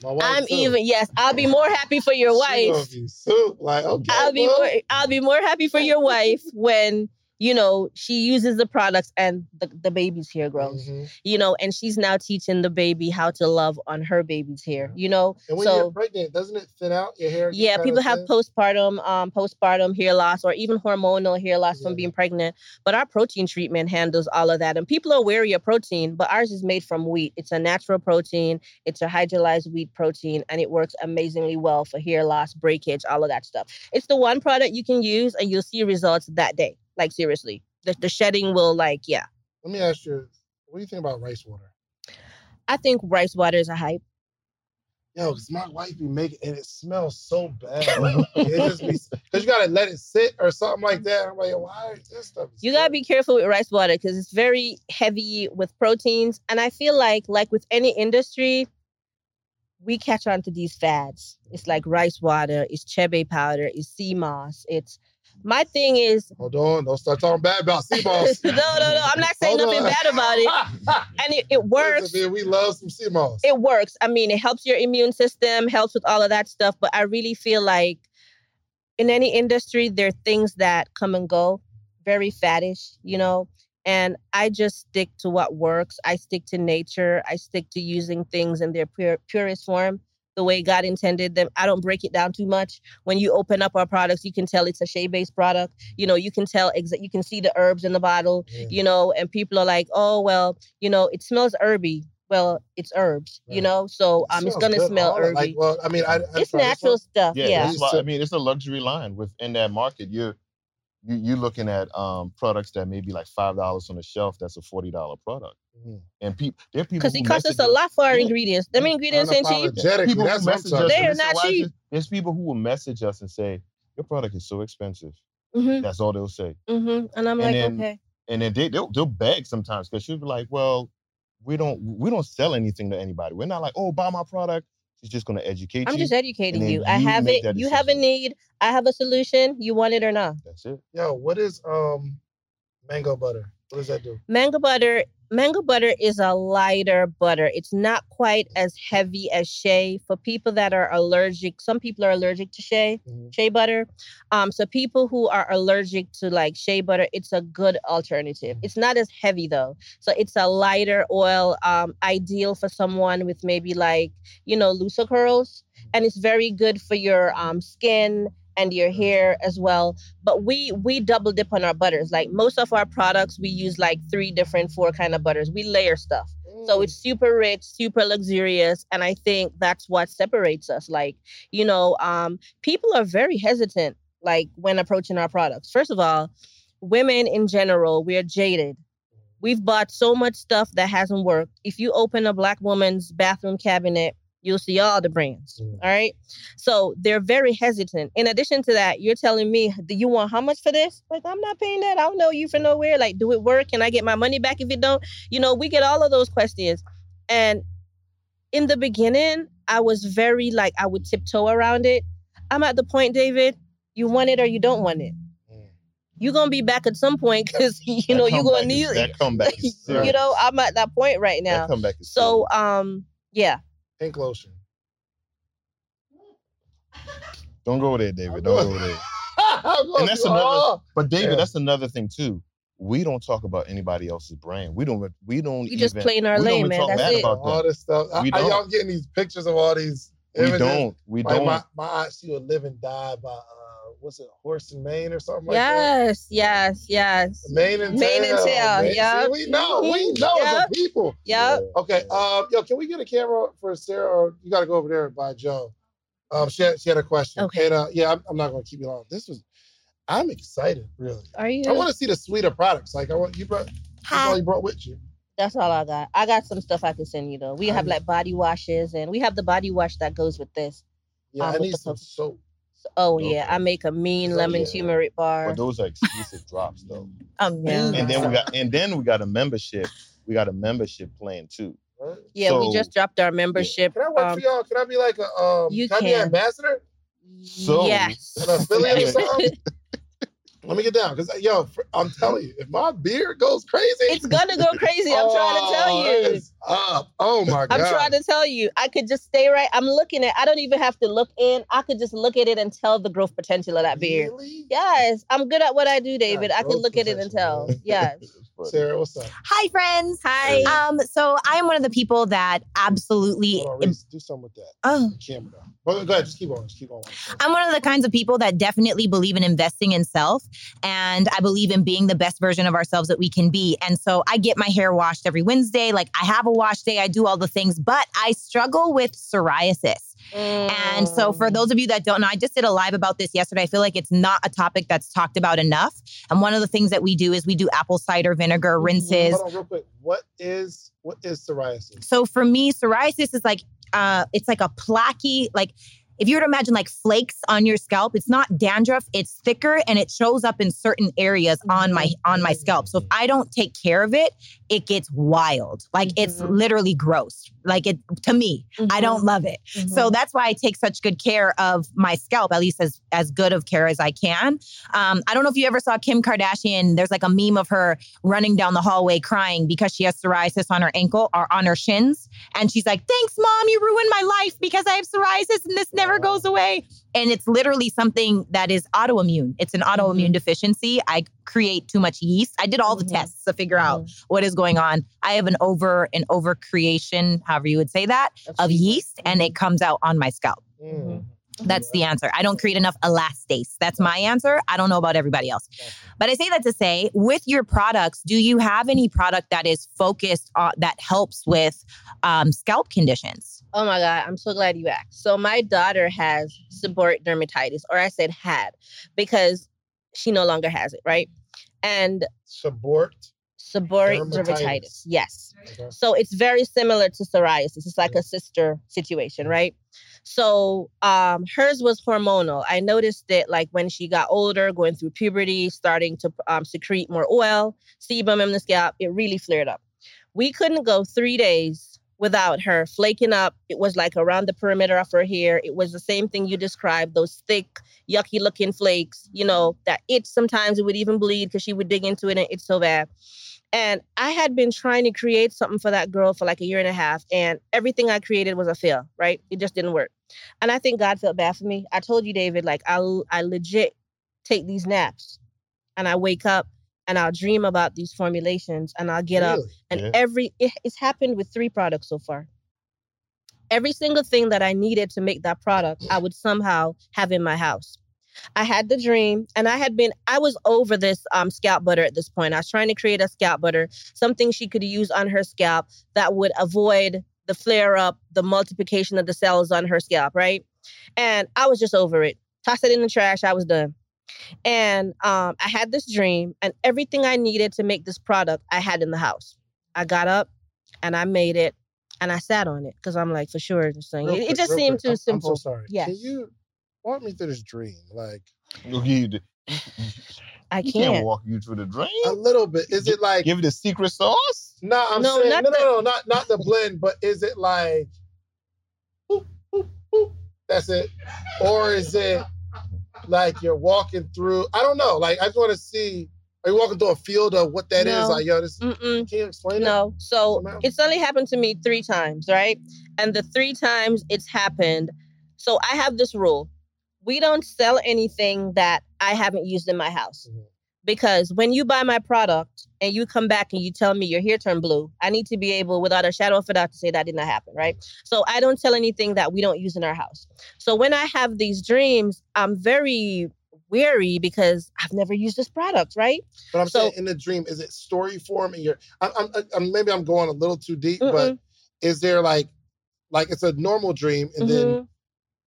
my wife I'm too. even yes, I'll be more happy for your wife. be soup. Like okay, I'll be boo. more I'll be more happy for your wife when you know she uses the products and the, the baby's hair grows. Mhm. You know, and she's now teaching the baby how to love on her baby's hair. You know, And when so you're pregnant, doesn't it thin out your hair? yeah, people have thin? postpartum, um, postpartum hair loss or even hormonal hair loss from being pregnant. But our protein treatment handles all of that. And people are wary of protein, but ours is made from wheat. It's a natural protein. It's a hydrolyzed wheat protein, and it works amazingly well for hair loss, breakage, all of that stuff. It's the one product you can use, and you'll see results that day. Like seriously, the, the shedding will like yeah. Let me ask you, what do you think about rice water? I think rice water is a hype. Yo, because my wife be making and it smells so bad. (laughs) it just be because you gotta let it sit or something like that. I'm like, why this stuff? You gotta be careful with rice water because it's very heavy with proteins. And I feel like, like with any industry, we catch on to these fads. It's like rice water, it's chebe powder, it's sea moss. It's my thing is Hold on, don't start talking bad about sea moss. (laughs) no, no, no. I'm not saying Hold nothing on. bad about it. (laughs) And it, it works. Listen, man, we love some sea moss. it works. I mean, it helps your immune system, helps with all of that stuff. But I really feel like in any industry, there are things that come and go, very faddish, you know. And I just stick to what works. I stick to nature. I stick to using things in their pure, purest form, the way God intended them. I don't break it down too much. When you open up our products, you can tell it's a shea-based product. You know, you can tell exa- you can see the herbs in the bottle Yeah. you know, and people are like, oh, well, you know, it smells herby. Well, it's herbs, you know, so It um, it's gonna good, smell all herby. Like, well, I mean, I, I it's natural one. stuff, Yeah, yeah. It's I mean, it's a luxury line within that market. You're you you looking at um products that may be like five dollars on the shelf. That's a forty dollar product, Mhm. and people there are people Because it costs us a lot for our Yeah. ingredients. Them ingredients ain't cheap. People that's who message us. They are not listen, cheap. this- There's people who will message us and say your product is so expensive. hmm That's all they'll say, hmm And I'm And like, then- okay. and then they they'll, they'll beg sometimes because she'll be like, well, we don't we don't sell anything to anybody. We're not like, oh, buy my product. She's just going to educate I'm you. just educating then you. I you have it. You have a need. I have a solution. You want it or not? That's it. Yo, what is um mango butter? What does that do? Mango butter. Mango butter is a lighter butter. It's not quite as heavy as shea. For people that are allergic, some people are allergic to shea. Mhm. shea butter. Um, so people who are allergic to like shea butter, it's a good alternative. It's not as heavy though, so it's a lighter oil, um, ideal for someone with maybe like you know looser curls, and it's very good for your um skin and your hair as well. But we we double dip on our butters. Like most of our products, we use like three different, four kind of butters. We layer stuff. So Mm. it's super rich, super luxurious, and I think that's what separates us. Like, you know, um, people are very hesitant, like when approaching our products. First of all, women in general, we're jaded. We've bought so much stuff that hasn't worked. If you open a black woman's bathroom cabinet, you'll see all the brands. Mm. All right. So they're very hesitant. In addition to that, you're telling me, do you want how much for this? Like, I'm not paying that. I don't know you for nowhere. Like, do it work? Can I get my money back if it don't? You know, we get all of those questions. And in the beginning, I was very like, I would tiptoe around it. I'm at the point, David, you want it or you don't want it. Mm. You're gonna be back at some point because (laughs) you know you're gonna need is- that (laughs) comeback you know, I'm at that point right now. comeback is So um yeah. Pink lotion. (laughs) don't go there, David. Don't go there. and (laughs) And that's another- But David, Yeah. that's another thing too. We don't talk about anybody else's brand. We don't. We don't. You just even, play in our lane, man. That's it. about all them. this stuff. We I, I, y'all getting these pictures of all these We don't. We Like don't. my, my aunt, she would live and die by uh what's it, horse and mane or something like that. yes, yes, yes. Mane and Mane tail. and tail, yeah. We know. We Mhm, know yeah. a people. Yep. Okay. Um, yo, can we get a camera for Sarah? Or you got to go over there by Joe. Um, she had, she had a question. Okay. And uh, yeah, I'm, I'm not going to keep you long. This was, I'm excited, really. Are you? I want to see the suite of products. Like I want you brought. That's all you brought with you. That's all I got. I got some stuff I can send you though. We have I- like body washes and we have the body wash that goes with this. Yeah, Um, I need the some soap. So- oh yeah, I make a mean Oh, lemon yeah. turmeric bar. But those are exclusive drops, though. Um yeah. And then we got. And then we got a membership. We got a membership plan too. Right? yeah, we just dropped our membership. Can I work um, for y'all? Can I be like a um? you can I be an ambassador? So- yes. An affiliate or (laughs) something? Let me get down, cause yo, fr- I'm telling you, if my beard goes crazy, it's gonna go crazy. I'm trying to tell oh, you. it's up. Oh my god! I'm trying to tell you, I could just stay right. I'm looking at. I don't even have to look in. I could just look at it and tell the growth potential of that beard. Really? Yes, I'm good at what I do, David. I growth can look at it and tell. Yes. (laughs) Sarah, what's up? Hi, friends. Hi. Um, so I am one of the people that absolutely. Hold on, Reese, do something with that. Oh, Camera down. Well, go ahead, just keep on. Just keep on. I'm one of the kinds of people that definitely believe in investing in self, and I believe in being the best version of ourselves that we can be. And so I get my hair washed every Wednesday. Like I have a wash day. I do all the things, but I struggle with psoriasis. And so, for Mm. those of you that don't know, I just did a live about this yesterday. I feel like it's not a topic that's talked about enough. And one of the things that we do is we do apple cider vinegar rinses. Hold on, real quick. What is what is psoriasis? So for me, psoriasis is like uh it's like a placky, like if you were to imagine like flakes on your scalp, it's not dandruff, it's thicker and it shows up in certain areas on my on my scalp. So if I don't take care of it, it gets wild. Like it's Mhm. literally gross. Like it to me. I don't love it. So that's why I take such good care of my scalp, at least as as good of care as I can. Um, I don't know if you ever saw Kim Kardashian. There's like a meme of her running down the hallway crying because she has psoriasis on her ankle or on her shins, and she's like, "Thanks, mom, you ruined my life because I have psoriasis and this never goes away." And it's literally something that is autoimmune. It's an autoimmune deficiency. I create too much yeast. I did all the Mhm. tests to figure out what is going on. I have an over an over creation, however you would say that, of yeast, and it comes out on my scalp. Mm. That's the answer. I don't create enough elastase. That's my answer. I don't know about everybody else. But I say that to say, with your products, do you have any product that is focused on that helps with um, scalp conditions? Oh my God, I'm so glad you asked. So my daughter has seborrheic dermatitis, or I said had, because she no longer has it, right? And Support. seborrheic Dermatitis. dermatitis, yes. Okay. So it's very similar to psoriasis. It's like a sister situation, right? So um hers was hormonal. I noticed it like when she got older, going through puberty, starting to um, secrete more oil, sebum in the scalp, it really flared up. We couldn't go three days without her flaking up. It was like around the perimeter of her hair. It was the same thing you described, those thick, yucky looking flakes, you know, that itch sometimes it would even bleed because she would dig into it and it's so bad. And I had been trying to create something for that girl for like a year and a half, and everything I created was a fail, right? It just didn't work. And I think God felt bad for me. I told you, David, like I, I legit take these naps and I wake up and I'll dream about these formulations and I'll get up and Yeah. every it, it's happened with three products so far. Every single thing that I needed to make that product, I would somehow have in my house. I had the dream, and I had been I was over this um, scalp butter at this point. I was trying to create a scalp butter, something she could use on her scalp that would avoid the flare up, the multiplication of the cells on her scalp, right? And I was just over it. Tossed it in the trash. I was done. And um, I had this dream, and everything I needed to make this product, I had in the house. I got up and I made it, and I sat on it because I'm like, for sure, this thing. Real It, it just seemed quick. too I'm- simple. I'm so sorry. Yes. Can you walk me through this dream? Like You, (laughs) I you can't. can't walk you through the dream. a little bit. Is it like Give it the secret sauce. No, I'm No, saying not no, no, the- no, not not the blend, but is it like boop, boop, boop, that's it, or is it like you're walking through? I don't know. Like I just want to see. Are you walking through a field of what that is? No. Like yo, this. Mm-mm. Can you explain it? No. So Somehow? it's only happened to me three times, right? And the three times it's happened. So I have this rule. We don't sell anything that I haven't used in my house. Mhm. Because when you buy my product and you come back and you tell me your hair turned blue, I need to be able, without a shadow of a doubt, to say that did not happen, right? So I don't tell anything that we don't use in our house. So when I have these dreams, I'm very weary because I've never used this product, right? But I'm So- saying in the dream, is it story form? And you're, I'm, I'm, I'm, maybe I'm going a little too deep, but Mm-mm. is there like, like it's a normal dream, and then Mhm.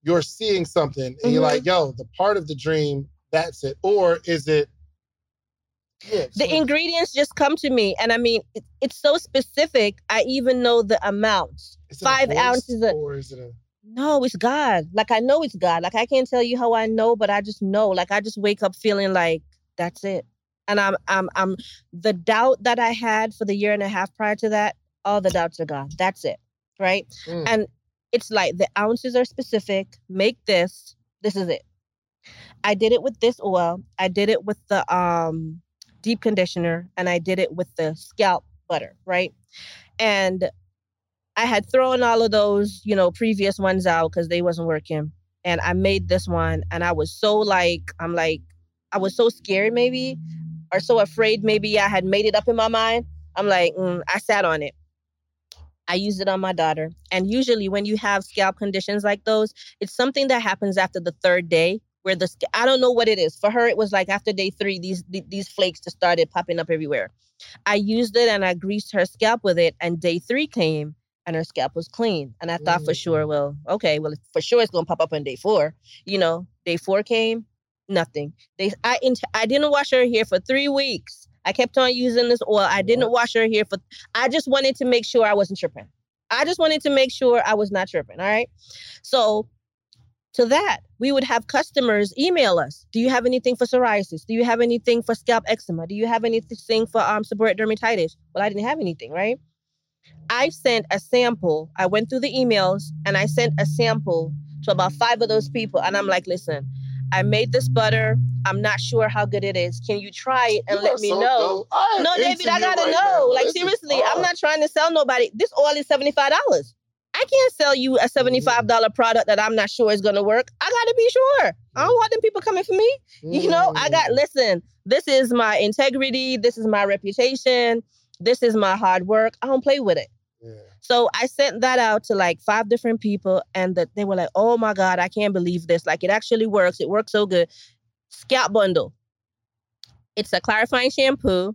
you're seeing something, and you're Mhm. like, yo, the part of the dream, that's it, or is it? The ingredients just come to me and i mean it, it's so specific i even know the amounts is it a five voice, ounces of- or is it a? no it's god. Like i know it's god. Like i can't tell you how i know but i just know. Like i just wake up feeling like that's it. And i'm i'm i'm the doubt that i had for the year and a half prior to that all the doubts are gone. That's it right? Mm. and it's like the ounces are specific. Make this. This is it. I did it with this oil. I did it with the um deep conditioner and i did it with the scalp butter right and i had thrown all of those you know previous ones out because they wasn't working and i made this one and i was so like i'm like i was so scared maybe or so afraid maybe i had made it up in my mind i'm like mm, i sat on it I used it on my daughter. And usually, when you have scalp conditions like those, it's something that happens after the third day where the I don't know what it is. For her, it was like after day three, these these flakes just started popping up everywhere. I used it and I greased her scalp with it, and day three came, and her scalp was clean. And I thought for sure, Mm. well, okay, well, for sure it's gonna pop up on day four. You know, day four came, nothing. They, I, I didn't wash her hair for three weeks. I kept on using this oil. I didn't wash her hair for. I just wanted to make sure I wasn't tripping. I just wanted to make sure I was not tripping. All right. So to that, we would have customers email us. Do you have anything for psoriasis? Do you have anything for scalp eczema? Do you have anything for um seborrheic dermatitis? Well, I didn't have anything, right? I sent a sample. I went through the emails and I sent a sample to about five of those people. And I'm like, listen, I made this butter. I'm not sure how good it is. Can you try it and You let me so know? dope. I am No, David, I gotta right know. now. Like This seriously, I'm not trying to sell nobody. This oil is seventy five dollars. I can't sell you a seventy five dollar product that I'm not sure is gonna work. I gotta be sure. I don't want them people coming for me. You know, I got Mm. listen. This is my integrity. This is my reputation. This is my hard work. I don't play with it. Yeah. So I sent that out to like five different people, and that they were like, "Oh my god, I can't believe this! Like it actually works. It works so good." Scalp bundle. It's a clarifying shampoo.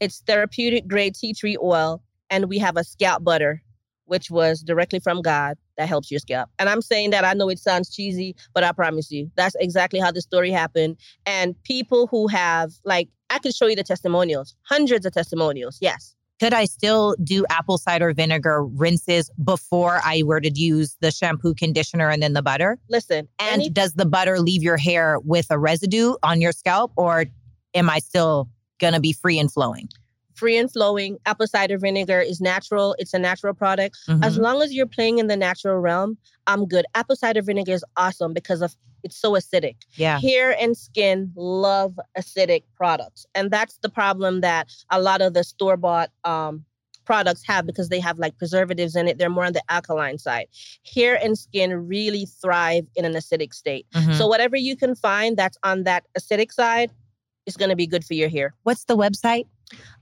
It's therapeutic grade tea tree oil, and we have a scalp butter, which was directly from God that helps your scalp. And I'm saying that I know it sounds cheesy, but I promise you, that's exactly how the story happened. And people who have like, I can show you the testimonials, hundreds of testimonials. Yes. Could I still do apple cider vinegar rinses before I were to use the shampoo, conditioner, and then the butter? Listen, And any- does the butter leave your hair with a residue on your scalp, or am I still gonna be free and flowing? Free and flowing. Apple cider vinegar is natural. It's a natural product. As Mhm. long as you're playing in the natural realm, I'm good. Apple cider vinegar is awesome because of it's so acidic. yeah. Hair and skin love acidic products. And that's the problem that a lot of the store-bought um products have because they have like preservatives in it. They're more on the alkaline side. Hair and skin really thrive in an acidic state. Mhm. So whatever you can find that's on that acidic side is going to be good for your hair. What's the website?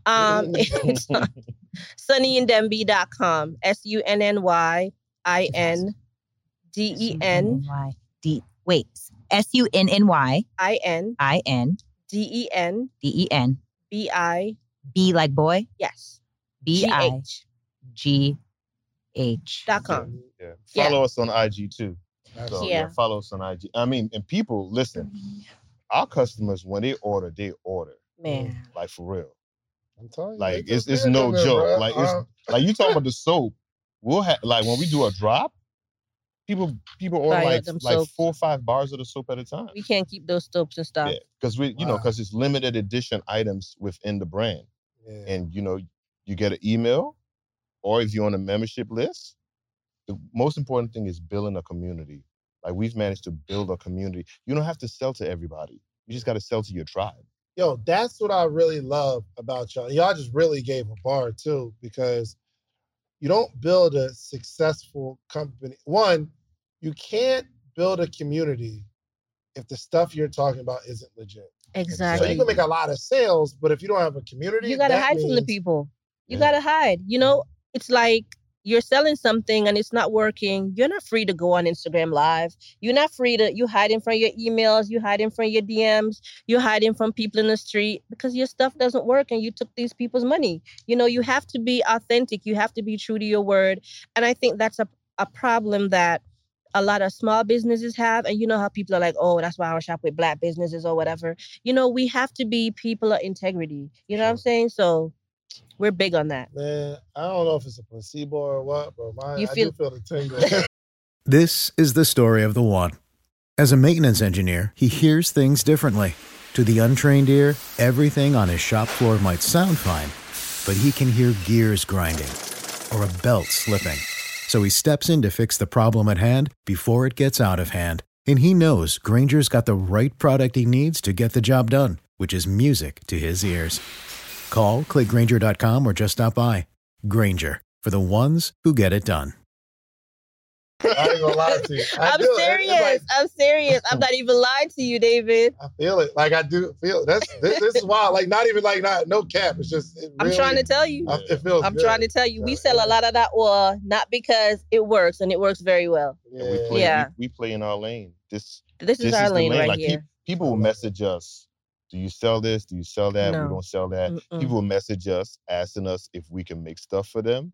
Um, (laughs) it's on (laughs) sunnyindenbigh.com. S U N N Y I N D E N Y D. Wait, S U N N Y I N I N D E N D E N B I B like boy yes B G I H G H. dot com. Yeah. Yeah. Follow us on IG too. So, Yeah. yeah. Follow us on IG. I mean, and people, listen, our customers, when they order, they order. Man, Like for real. I'm telling you. Like, it's- it's no it, joke. bruh. Like, it's- Uh, Like you talking about the (laughs) soap. We'll have like when we do a drop, people people order Buy like like soaps. four or five bars of the soap at a time. we can't keep those soaps and stuff. Yeah, because we you know because it's limited edition items within the brand, yeah. and you know you get an email, or if you're on a membership list, the most important thing is building a community. Like we've managed to build a community. You don't have to sell to everybody. You just got to sell to your tribe. Yo, that's what I really love about y'all. Y'all just really gave a bar too, because you don't build a successful company. One, you can't build a community if the stuff you're talking about isn't legit. Exactly. So you can make a lot of sales, but if you don't have a community, you gotta hide from the people. You Yeah. gotta hide. You know, it's like you're selling something and it's not working. You're not free to go on Instagram Live. You're not free to you hiding from your emails. You hiding from your DMs. You hiding from people in the street because your stuff doesn't work and you took these people's money. You know, you have to be authentic. You have to be true to your word. And I think that's a a problem that a lot of small businesses have. And you know how people are like, oh, that's why I don't shop with black businesses or whatever. You know, we have to be people of integrity. You know what I'm saying? So we're big on that. Man, I don't know if it's a placebo or what, but my, You I do feel the tingle. (laughs) This is the story of the one. As a maintenance engineer, he hears things differently. To the untrained ear, everything on his shop floor might sound fine, but he can hear gears grinding or a belt slipping. So he steps in to fix the problem at hand before it gets out of hand. And he knows Grainger's got the right product he needs to get the job done, which is music to his ears. Call, clickgranger.com, or just stop by. Grainger, for the ones who get it done. I ain't gonna lie to you. I I'm do. Serious. like- I'm serious. I'm not even lying to you, David. I feel it. Like I do feel that's this, this is wild. Like not even like not no cap. It's just it I'm really, trying to tell you. I, it feels. I'm good. trying to tell you. We sell a lot of that oil not because it works and it works very well. And we Yeah. play Yeah. we, we play in our lane. This This is this our is lane lane. right like pe- here. people will message us. Do you sell this? Do you sell that? No. We don't sell that. Mm-mm. People will message us asking us if we can make stuff for them.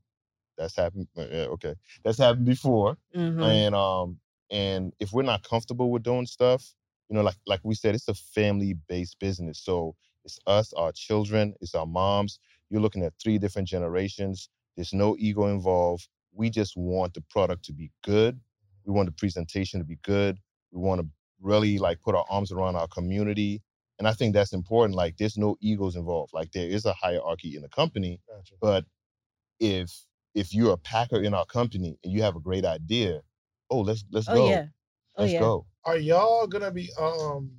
That's happened. uh, Okay, that's happened before. Mhm. And um, and if we're not comfortable with doing stuff, you know, like like we said, it's a family-based business. So it's us, our children, it's our moms. You're looking at three different generations. There's no ego involved. We just want the product to be good. We want the presentation to be good. We want to really like put our arms around our community. And I think that's important. Like there's no egos involved. Like there is a hierarchy in the company, Gotcha. but if if you're a packer in our company and you have a great idea, oh let's let's Oh go. yeah. Oh Let's yeah. go. Are y'all gonna be um?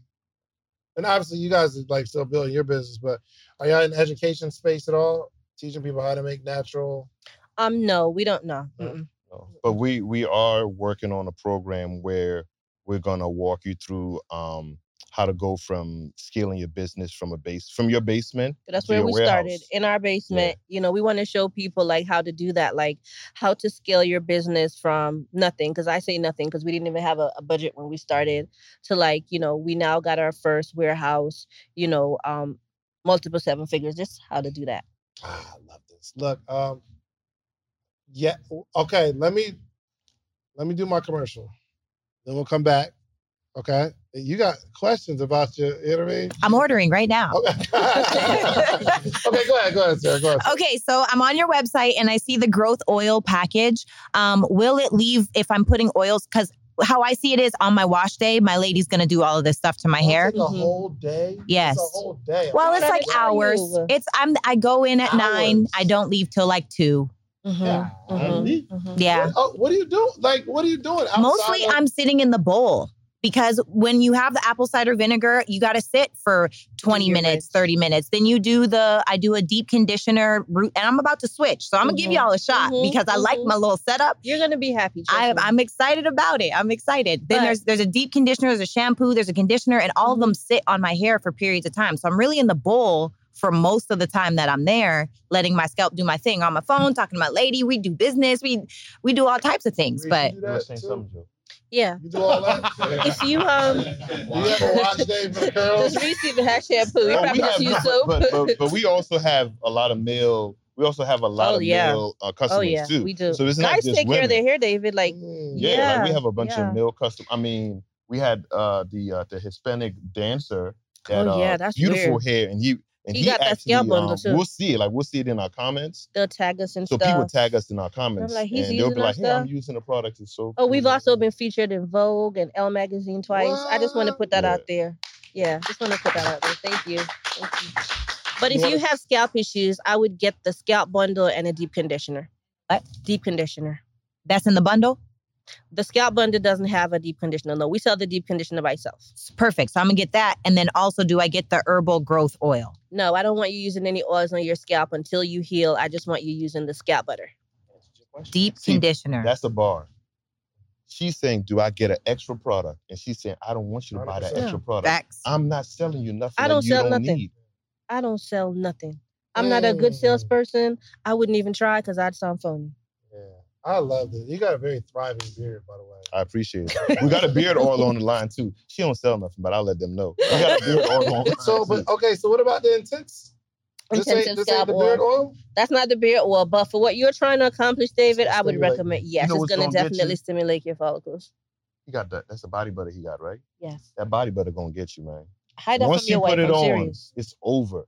And obviously, you guys are like still building your business, but are y'all in education space at all? Teaching people how to make natural. Um, no, we don't know. No. No. But we we are working on a program where we're gonna walk you through um how to go from scaling your business from a base from your basement. That's where we started in our basement. You know, we want to show people like how to do that, like how to scale your business from nothing. Because I say nothing because we didn't even have a, a budget when we started. To like, you know, we now got our first warehouse. You know, um, multiple seven figures. Just how to do that. Ah, I love this. Look, um, yeah, okay. Let me let me do my commercial. Then we'll come back. Okay, you got questions about your, you know what I mean? I'm ordering right now. Okay, (laughs) okay go ahead, go ahead, Sarah. Go ahead. Sarah. Okay, so I'm on your website and I see the growth oil package. Um, will it leave if I'm putting oils? Because how I see it is on my wash day, my lady's gonna do all of this stuff to my It'll hair. take a Mhm. whole day. Yes. it's a whole day. Well, What it's like hours. you? It's I'm I go in at nine. I don't leave till like two. Mm-hmm. Yeah. Mhm, mhm. Yeah. What, oh, what are you doing? Like, what are you doing? Mostly of- I'm sitting in the bowl because when you have the apple cider vinegar, you got to sit for 20 minutes, rinse. 30 minutes. Then you do the, I do a deep conditioner root, and I'm about to switch. So I'm going to give mm-hmm. y'all a shot mhm, because I like my mm-hmm. little setup. You're gonna be happy. I, i'm excited about it. I'm excited. Then But- there's there's a deep conditioner, there's a shampoo, there's a conditioner, and all of them mm-hmm. sit on my hair for periods of time. So I'm really in the bowl for most of the time that I'm there, letting my scalp do my thing on my phone, talking to my lady. We do business. We we do all types of things. Reese, But you do You were that saying too? something, Joe. yeah. You do all that? If you um, Do (laughs) you have a watch the girls? does Reese even have shampoo? You Oh, probably we just have- use but, soap. but, but, but we also have a lot of male. We also have a lot Oh, of yeah. male uh, customers oh yeah, too. we do. So it's not Guys just take care of their hair, David. Like Mm. Yeah, like we have a bunch yeah. of male custom. I mean, we had uh the uh, the Hispanic dancer that Oh, yeah, uh, that's beautiful weird. hair, and he and He he, got that actually, scalp bundle, um, too. We'll see it, like we'll see it in our comments. they'll tag us and So stuff. people tag us in our comments, like, "He's and they'll be our like, "Hey, I'm using the product. It's so." Oh, we've also been featured in Vogue and Elle magazine twice. I just want to put that Yeah. out there. Yeah, just want to put that out there. Thank you. Thank you. But You if you wanna- have scalp issues, I would get the scalp bundle and a deep conditioner. What? Deep conditioner. that's in the bundle. The scalp bundle doesn't have a deep conditioner. No, we sell the deep conditioner by itself. It's perfect. So I'm gonna get that, and then also, do I get the herbal growth oil? No, I don't want you using any oils on your scalp until you heal. I just want you using the scalp butter. Deep See, conditioner. That's a bar. She's saying, "Do I get an extra product?" And she's saying, "I don't want you to buy that 100%. extra product. Facts. I'm not selling you nothing. I don't you sell don't nothing. Need. I don't sell nothing. I'm not a good Mm. salesperson. I wouldn't even try because I'd sound phony. Yeah, I love it. You got a very thriving beard, by the way. I appreciate it. (laughs) We got a beard oil on the line too. She don't sell nothing, but I'll let them know. We got a beard oil on the line So, too. but okay. So, what about the intense? This ain't, this scalp ain't the beard oil. oil. That's not the beard oil, but for what you're trying to accomplish, David, I would Stimulate. recommend. Yes, know it's going to gonna definitely you? stimulate your follicles. He got that. That's the body butter he got, right? Yes, That body butter gonna get you, man. hide that Once from you your wife. put it I'm on, serious. it's over.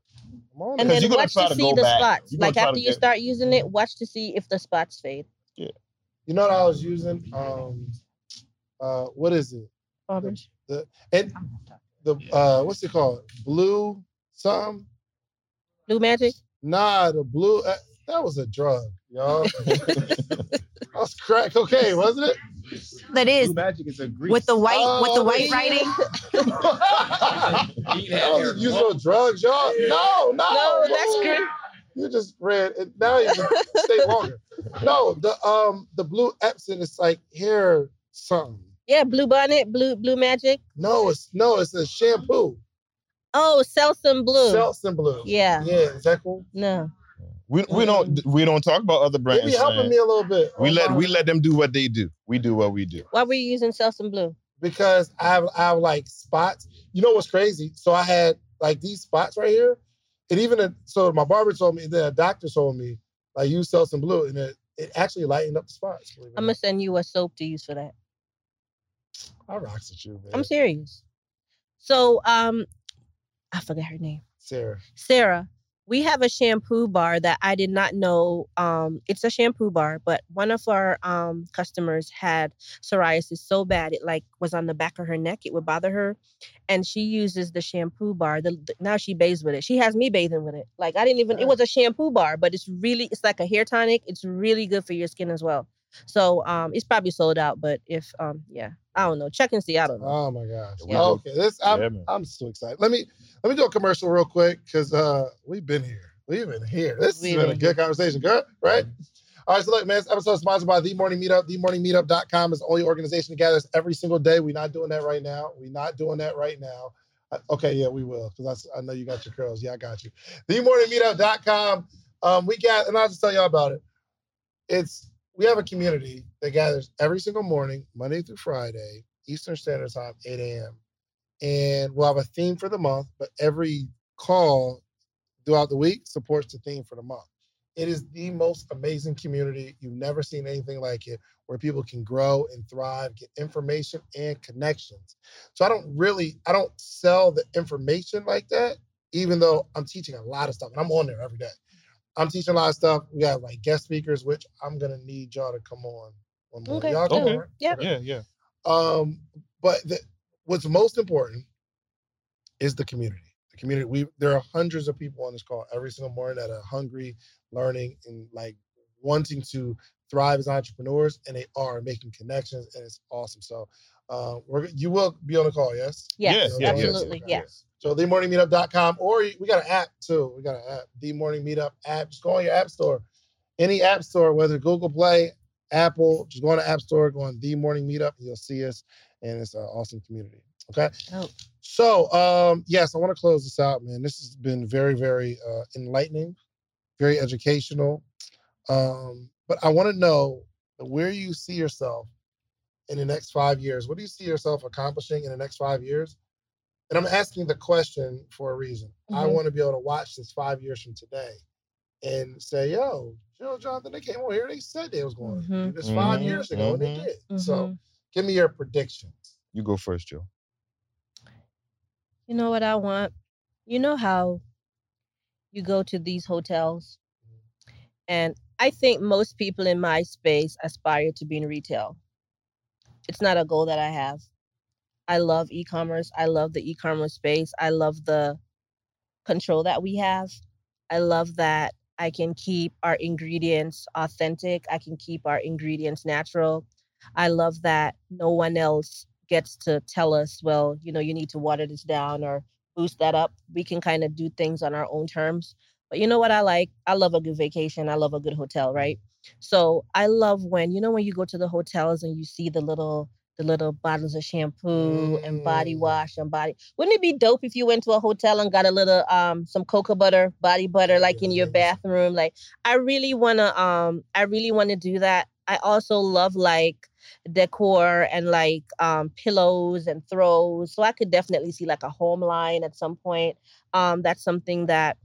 Come on, And man. Because then you're watch to to see the back. spots. Like after you get- start using it, watch to see if the spots fade. You know what I was using? Um, uh, what is it? Barbers. And the uh, what's it called? Blue something? Blue Magic. Nah, the blue. Uh, that was a drug, y'all. (laughs) that was crack cocaine, wasn't it? That is Blue magic is a grease. with the white with the Oh, white yeah. (laughs) writing. I wasn't using no drugs, y'all. No, no, No, that's no. great. You just read it. Now you can stay longer. No, the um the blue Epsom is like hair something. Yeah, Blue Bonnet, Blue Blue Magic. No, it's no, it's a shampoo. Oh, Selsun Blue. Selsun blue. yeah. Yeah, is that cool? No. We, we don't we don't talk about other They brands. be helping man. me a little bit. We on let my- we let them do what they do. We do what we do. Why were you using Selsun Blue? because I have I have like spots. You know what's crazy? So I had like these spots right here, and even a, so my barber told me, then a doctor told me like you use Selsun blue, and it it actually lightened up the spots. believe it or I'm gonna send you a soap to use for that. I rocks with you, man. I'm serious. So, um, I forgot her name. Sarah. Sarah, we have a shampoo bar that I did not know. Um, it's a shampoo bar, but one of our um customers had psoriasis so bad it like was on the back of her neck. It would bother her, and she uses the shampoo bar. The, the- now she bathes with it. She has me bathing with it. Like I didn't even. It was a shampoo bar, but it's really it's like a hair tonic. It's really good for your skin as well. So um, it's probably sold out, but if um, yeah, I don't know. Check and see. I don't know. Oh my gosh. Yeah. Okay, this I'm Yeah. I'm so excited. Let me let me do a commercial real quick because uh we've been here. We've been here. This has We've been a been good conversation, girl. Right? All right, so look, man, this episode is sponsored by The Morning Meetup. TheMorningMeetup.com is the only organization that gathers every single day. We're not doing that right now. We're not doing that right now. Uh, okay, yeah, we will, because I, I know you got your curls. Yeah, I got you. TheMorningMeetup.com. Um, we got, and I'll just tell y'all about it. It's we have a community that gathers every single morning, Monday through Friday, Eastern Standard Time, 8 a.m. And we'll have a theme for the month, but every call throughout the week supports the theme for the month. It is the most amazing community. You've never seen anything like it, where people can grow and thrive, get information and connections. So I don't really, I don't sell the information like that, even though I'm teaching a lot of stuff and I'm on there every day. I'm teaching a lot of stuff. We have like guest speakers, which I'm gonna need y'all to come on. one more. Okay, Y'all come Okay. on. Yeah. Yeah, yeah. Um, but the, what's most important is the community. The community. We there are hundreds of people on this call every single morning that are hungry, learning, and like wanting to thrive as entrepreneurs, and they are making connections, and it's awesome. So, uh, we're you will be on the call, yes? Yes, Yes, yes, yes. absolutely. Okay. Yes. So themorningmeetup.com, or we got an app too. We got an app, the Morning Meetup app. Just go on your app store, any app store, whether Google Play, Apple. Just go on the app store, go on the Morning Meetup, and you'll see us. And it's an awesome community. Okay. Oh. So um, yes, I want to close this out, man. This has been very, very uh, enlightening, very educational. Um, but I want to know where you see yourself in the next five years. What do you see yourself accomplishing in the next five years? And I'm asking the question for a reason. I Mhm. want to be able to watch this five years from today and say, yo, Joe Jonathan, they came over here, they said they was going to do this 5 Mhm, years ago, and they mhm. did. So Mhm. give me your predictions. You go first, Joe. You know what I want? You know how you go to these hotels, and I think most people in my space aspire to be in retail. It's not a goal that I have. I love e-commerce. I love the e-commerce space. I love the control that we have. I love that I can keep our ingredients authentic. I can keep our ingredients natural. I love that no one else gets to tell us, well, you know, you need to water this down or boost that up. We can kind of do things on our own terms. But you know what I like? I love a good vacation. I love a good hotel, right? So I love when, you know, when you go to the hotels and you see the little the little bottles of shampoo and body Mm. wash and body. Wouldn't it be dope if you went to a hotel and got a little um some cocoa butter, body butter like in your bathroom? Like I really wanna um I really wanna do that. I also love like decor and like um pillows and throws. So I could definitely see like a home line at some point. Um that's something that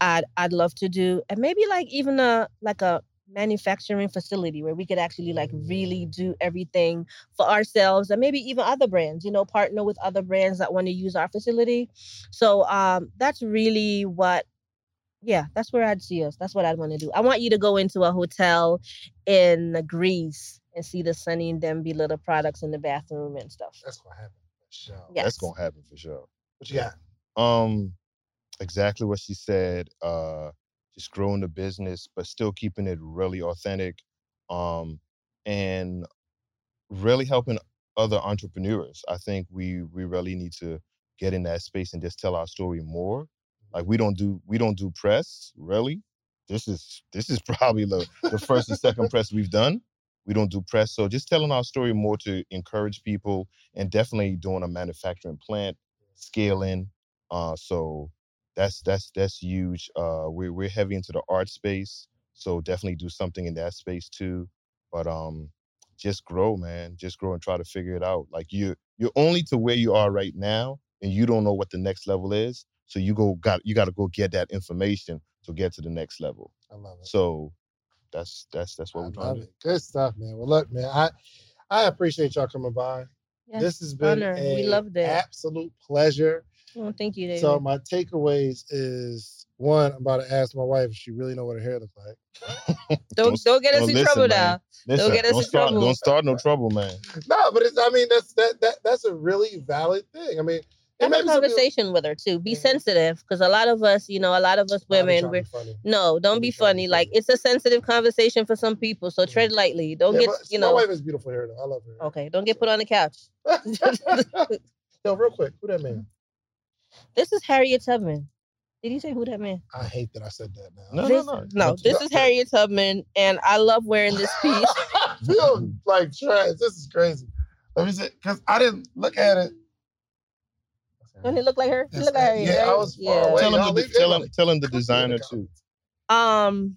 I'd I'd love to do. And maybe like even a like a manufacturing facility where we could actually like really do everything for ourselves and maybe even other brands, you know, partner with other brands that want to use our facility. So um that's really what yeah, that's where I'd see us. That's what I'd want to do. I want you to go into a hotel in Greece and see the Sunny and Denbigh little products in the bathroom and stuff. That's gonna happen for sure. Yes. That's gonna happen for sure. What you got? Um, exactly what she said. Uh, just growing the business, but still keeping it really authentic. Um, and really helping other entrepreneurs. I think we we really need to get in that space and just tell our story more. Like we don't do we don't do press really. This is this is (laughs) probably the the first and second press we've done. We don't do press, so just telling our story more to encourage people, and definitely doing a manufacturing plant, scaling. Uh, so that's that's that's huge. Uh, we're we're heavy into the art space, so definitely do something in that space too. But um, just grow, man. Just grow and try to figure it out. Like you you're only to where you are right now, and you don't know what the next level is. So you go got you got to go get that information to get to the next level. I love it. So that's that's that's what I we're trying to do. Good stuff, man. Well, look, man, I I appreciate y'all coming by. Yes, this has been honor. a We loved it. absolute pleasure. Well, thank you, David. So my takeaways is one, I'm about to ask my wife if she really know what her hair looks like. (laughs) don't don't get us don't in listen, trouble man. now. Listen, get us in start, trouble. Don't start no trouble, man. No, but it's I mean that's that that that's a really valid thing. I mean, Have a maybe some people- conversation with her too. Be mm-hmm. sensitive, because a lot of us, you know, a lot of us women, we're funny. no, don't be funny. Like it's a sensitive conversation for some people, so mm-hmm. tread lightly. Don't Yeah, get, but you my wife is beautiful hair though. I love her. Okay, don't get put on the couch. (laughs) Yo, real quick, who that man? This is Harriet Tubman. Did you say who that man? I hate that I said that now. No, this, no, no. no. This is Harriet Tubman, and I love wearing this piece. (laughs) I feel like trash. This is crazy. Let me see, because I didn't look at it. Don't he look like her? He look like Harriet. yeah, I was far away. Tell him, the, tell him him, tell him the designer too. Um,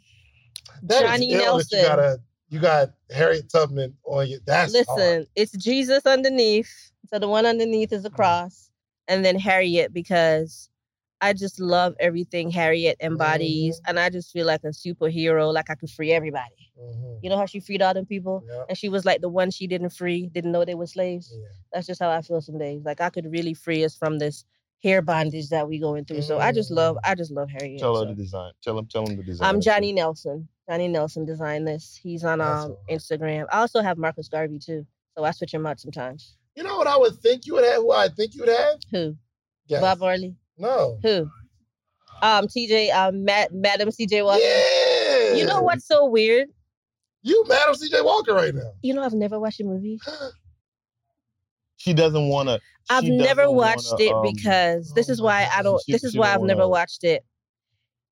That is Johnny ill that Nelson. You got a you got Harriet Tubman on you. That's Listen, hard. it's Jesus underneath. So the one underneath is a cross, and then Harriet because I just love everything Harriet embodies, and I just feel like a superhero. Like I could free everybody. Mhm. You know how she freed all them people, Yeah. and she was like the one she didn't free, didn't know they were slaves. Yeah. That's just how I feel some days. Like I could really free us from this hair bondage that we going through. So I just love, I just love Harriet. Tell her the design. Tell him, tell him the design. I'm Johnny Nelson. Johnny Nelson designed this. He's on um Instagram. I also have Marcus Garvey too. So I switch him out sometimes. You know what I would think you would have? Who I think you would have? Who? Yes. Bob Marley. No. Who? Um, TJ, um, Matt, Madam CJ Walker. Yeah. You know what's so weird? You mad at CJ Walker right now? You know, I've never watched a movie. (gasps) She doesn't want to. I've never watched it because this is why I don't. um, she- this is why I've never wanna- watched it.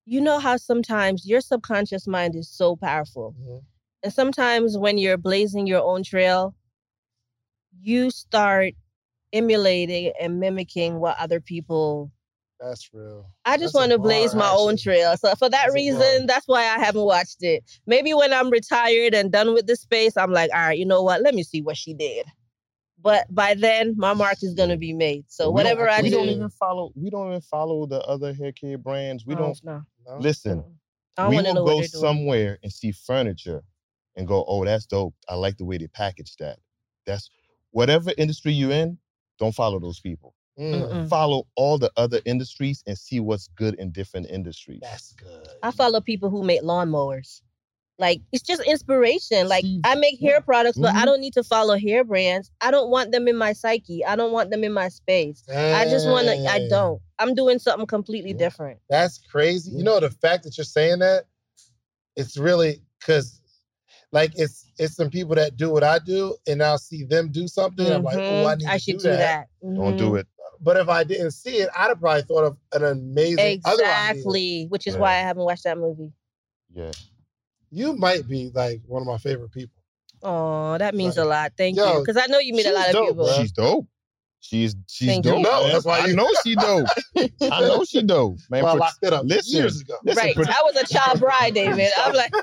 You know how sometimes your subconscious mind is so powerful, Mhm. and sometimes when you're blazing your own trail, you start emulating and mimicking what other people That's real. I just want to blaze bar, my own trail. So for that That's reason, that's why I haven't watched it. Maybe when I'm retired and done with this space, I'm like, all right, you know what? Let me see what she did. But by then, my mark is gonna be made. So We don't- whatever I we do, don't even follow. We don't even follow the other hair care brands. We don't no. No? listen. I don't we want to will know go they're doing. somewhere and see furniture and go, oh, that's dope. I like the way they package that. That's whatever industry you're in, don't follow those people. Mm, Mm-mm. Follow all the other industries and see what's good in different industries. that's good. I follow people who make lawnmowers. Like it's just inspiration. Like I make hair products, but I Mhm. don't need to follow hair brands. I don't want them in my psyche. I don't want them in my space. I just want to. I don't. I'm doing something completely Yeah. different. That's crazy. You know the fact that you're saying that, it's really because like it's it's some people that do what I do and I'll see them do something. I'm like, oh, I Mhm. need I to should do that. Don't do Mhm. it. But if I didn't see it, I'd have probably thought of an amazing other idea. Exactly, which is Yeah. why I haven't watched that movie. Yeah. You might be like one of my favorite people. Oh, that means Right. a lot. Thank you, because I know you meet a she's lot of dope, people. bruh. She's dope. She's she's Thank you. dope. No, that's why I you- know she dope. (laughs) I know she dope, man. Well, I locked it up listen, years ago. listen, right, pro- I was a child bride, David. I'm like,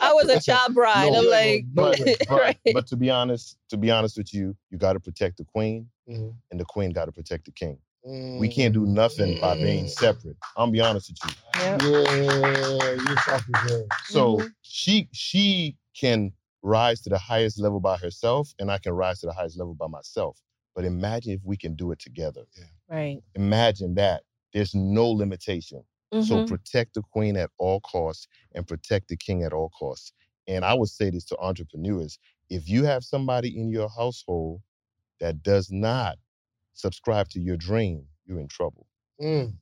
I was a child (laughs) bride. No, I'm you like, ain't gonna know it. but, right. but to be honest, to be honest with you, you got to protect the queen, Mhm. and the queen got to protect the king. We can't do nothing by being Mm. separate. I'm be honest with you. Yeah. Yeah, you're talking good. So Mhm. she she can rise to the highest level by herself, and I can rise to the highest level by myself. But imagine if we can do it together. right. Imagine that. There's no limitation. So Mhm. protect the queen at all costs and protect the king at all costs. And I would say this to entrepreneurs if you have somebody in your household that does not subscribe to your dream, you're in trouble. Mm.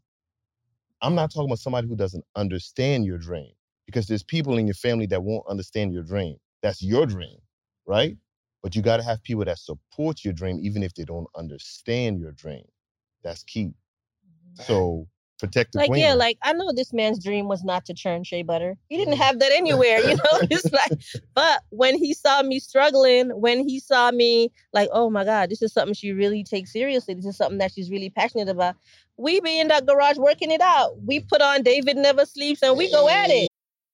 I'm not talking about somebody who doesn't understand your dream because there's people in your family that won't understand your dream. That's your dream, right? But you got to have people that support your dream even if they don't understand your dream. That's key. So protect the Like queen. yeah, like I know this man's dream was not to churn shea butter. He didn't mm-hmm. have that anywhere, you know. (laughs) It's like, but when he saw me struggling, when he saw me like, oh my God, this is something she really takes seriously. This is something that she's really passionate about. We be in that garage working it out. We put on David Never Sleeps and we go at it.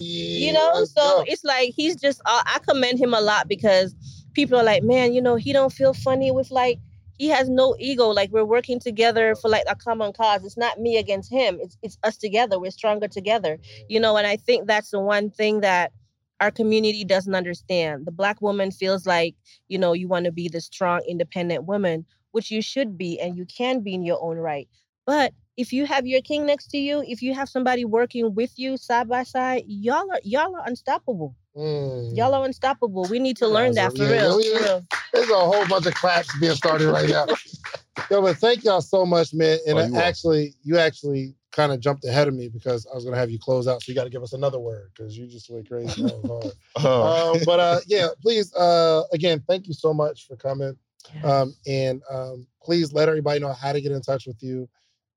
you know? so it's like he's just uh, i commend him a lot because people are like man you know he don't feel funny with like he has no ego. Like we're working together for like a common cause. It's not me against him. It's it's us together. We're stronger together. You know and i think that's the one thing that our community doesn't understand. The black woman feels like you know you want to be the strong independent woman which you should be and you can be in your own right. But if you have your king next to you, if you have somebody working with you side by side, y'all are y'all are unstoppable. Mm. Y'all are unstoppable. We need to learn that for, yeah, real, yeah, for real. There's a whole bunch of claps being started right now. (laughs) Yo, but thank y'all so much, man. And oh, actually, you actually kind of jumped ahead of me because I was gonna have you close out. So you got to give us another word because you just went crazy. That was hard. (laughs) oh. um, but uh, yeah, please, uh, again, thank you so much for coming. Um, and um, please let everybody know how to get in touch with you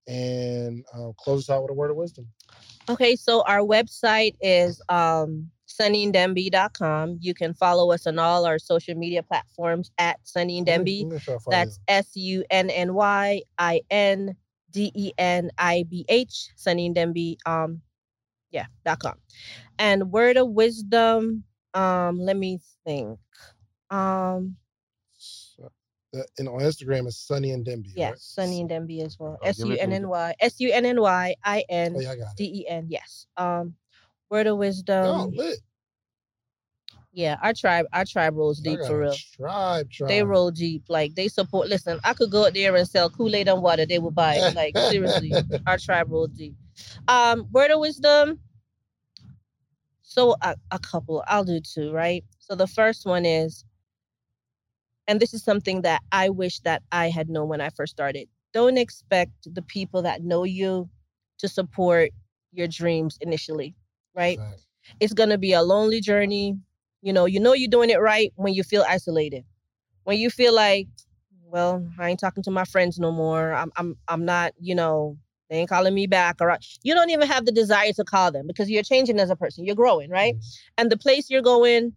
and uh, close us out with a word of wisdom. Okay, so our website is um, sunnyindenbigh.com. You can follow us on all our social media platforms at Sunny and Denbigh. That's S U N N Y I N D E N I B H, Sunny and Denbigh. Um, yeah, dot com. And word of wisdom. Um, let me think. Um, and on Instagram is Sunny and Denbigh. Yes, right? Sunny and Denbigh as well. S U N N Y S U N N Y I N D E N. Yes. Um, word of wisdom. lit. Yeah, our tribe, our tribe rolls deep for real. Tribe, tribe. They roll deep. Like they support. Listen, I could go out there and sell Kool Aid and water. They would buy it. Like seriously, (laughs) our tribe rolls deep. Um, word of wisdom. So a, a couple. I'll do two. Right. So the first one is and this is something that I wish that I had known when I first started. Don't expect the people that know you to support your dreams initially, right? right. It's going to be a lonely journey. You know, you know you're doing it right when you feel isolated. When you feel like, well, I ain't talking to my friends no more. I'm I'm I'm not, you know, they ain't calling me back or you don't even have the desire to call them because you're changing as a person. You're growing, right? Mm-hmm. And the place you're going,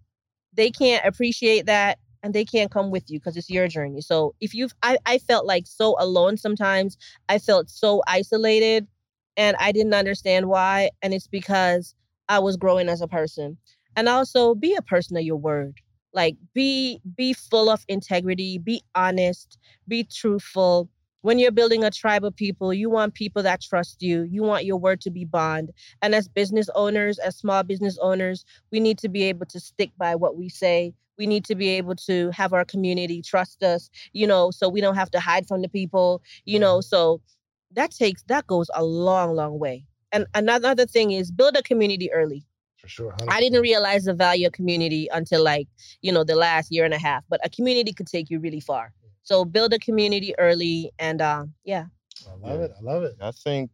they can't appreciate that and they can't come with you because it's your journey. So if you've, I, I felt like so alone sometimes. I felt so isolated and I didn't understand why. And it's because I was growing as a person. And also be a person of your word. Like be be full of integrity, be honest, be truthful, when you're building a tribe of people, you want people that trust you. You want your word to be bond. And as business owners, as small business owners, we need to be able to stick by what we say. We need to be able to have our community trust us, you know, so we don't have to hide from the people, you know. So that takes that goes a long, long way. And another thing is build a community early. For sure. 100%. I didn't realize the value of community until like, you know, the last year and a half. But a community could take you really far. So build a community early, and uh, yeah. I love it. I love it. I think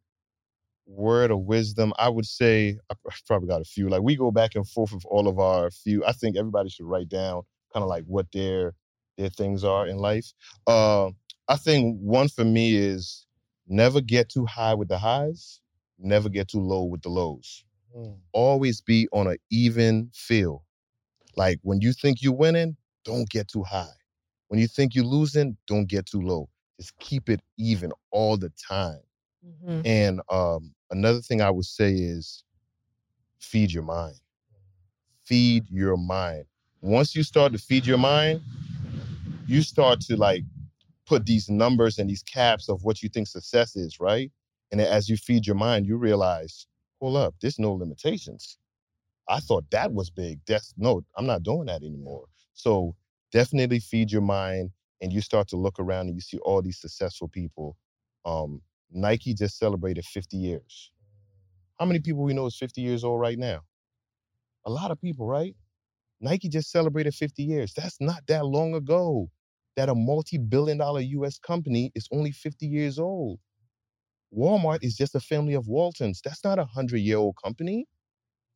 word of wisdom, I would say I probably got a few. Like we go back and forth with all of our few. I think everybody should write down kind of like what their their things are in life. Uh, I think one for me is never get too high with the highs, never get too low with the lows. Mm. Always be on an even feel. Like when you think you're winning, don't get too high. When you think you're losing, don't get too low. Just keep it even all the time. Mm-hmm. And um, another thing I would say is feed your mind. Feed your mind. Once you start to feed your mind, you start to like put these numbers and these caps of what you think success is, right? And as you feed your mind, you realize, hold up, there's no limitations. I thought that was big. That's no, I'm not doing that anymore. So definitely feed your mind and you start to look around and you see all these successful people. Um, Nike just celebrated 50 years. How many people we know is 50 years old right now? A lot of people, right? Nike just celebrated 50 years. That's not that long ago that a multi billion dollar US company is only 50 years old. Walmart is just a family of Waltons. That's not a 100 year old company.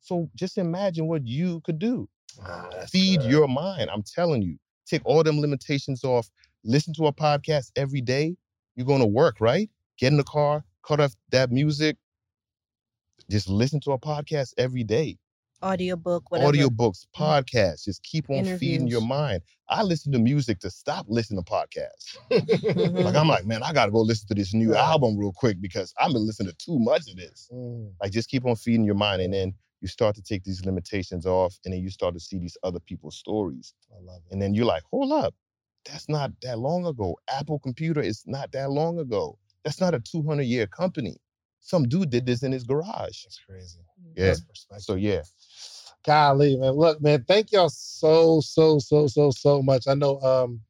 So just imagine what you could do. Ah, Feed good. your mind. I'm telling you. Take all them limitations off. Listen to a podcast every day. You're going to work, right? Get in the car, cut off that music. Just listen to a podcast every day. Audiobook, whatever. Audiobooks, podcasts. Just keep on feeding your mind. I listen to music to stop listening to podcasts. Mhm. Like I'm like, man, I gotta go listen to this new album real quick because I've been listening to too much of this. Mm. Like just keep on feeding your mind, and then you start to take these limitations off, and then you start to see these other people's stories, I love it. and then you're like, hold up, that's not that long ago. Apple Computer is not that long ago. That's not a 200 year company. Some dude did this in his garage. That's crazy. Yeah. That's. So yeah, Golly, man. Look, man, thank y'all so, so, so, so, so much. I know um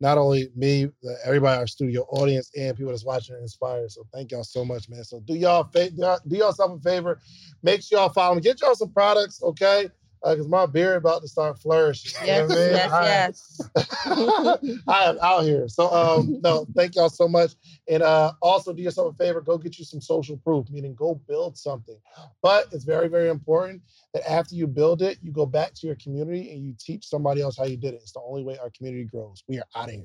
not only me, everybody our studio audience and people that's watching are inspired. So thank y'all so much, man. So do y'all fa- do y'all- do yourself a favor. Make sure y'all follow me. Get y'all some products, okay? Because my beard about to start flourishing. you know Yes, I mean? yes, I- yes. (laughs) I am out here. So um no, thank y'all so much. And uh also do yourself a favor, go get you some social proof, meaning go build something. But it's very, very important that after you build it, you go back to your community and you teach somebody else how you did it. It's the only way our community grows. We are out of here.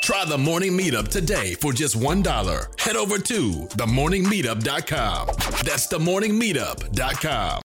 Try the morning meetup today for just $1. Head over to themorningmeetup.com. That's themorningmeetup.com.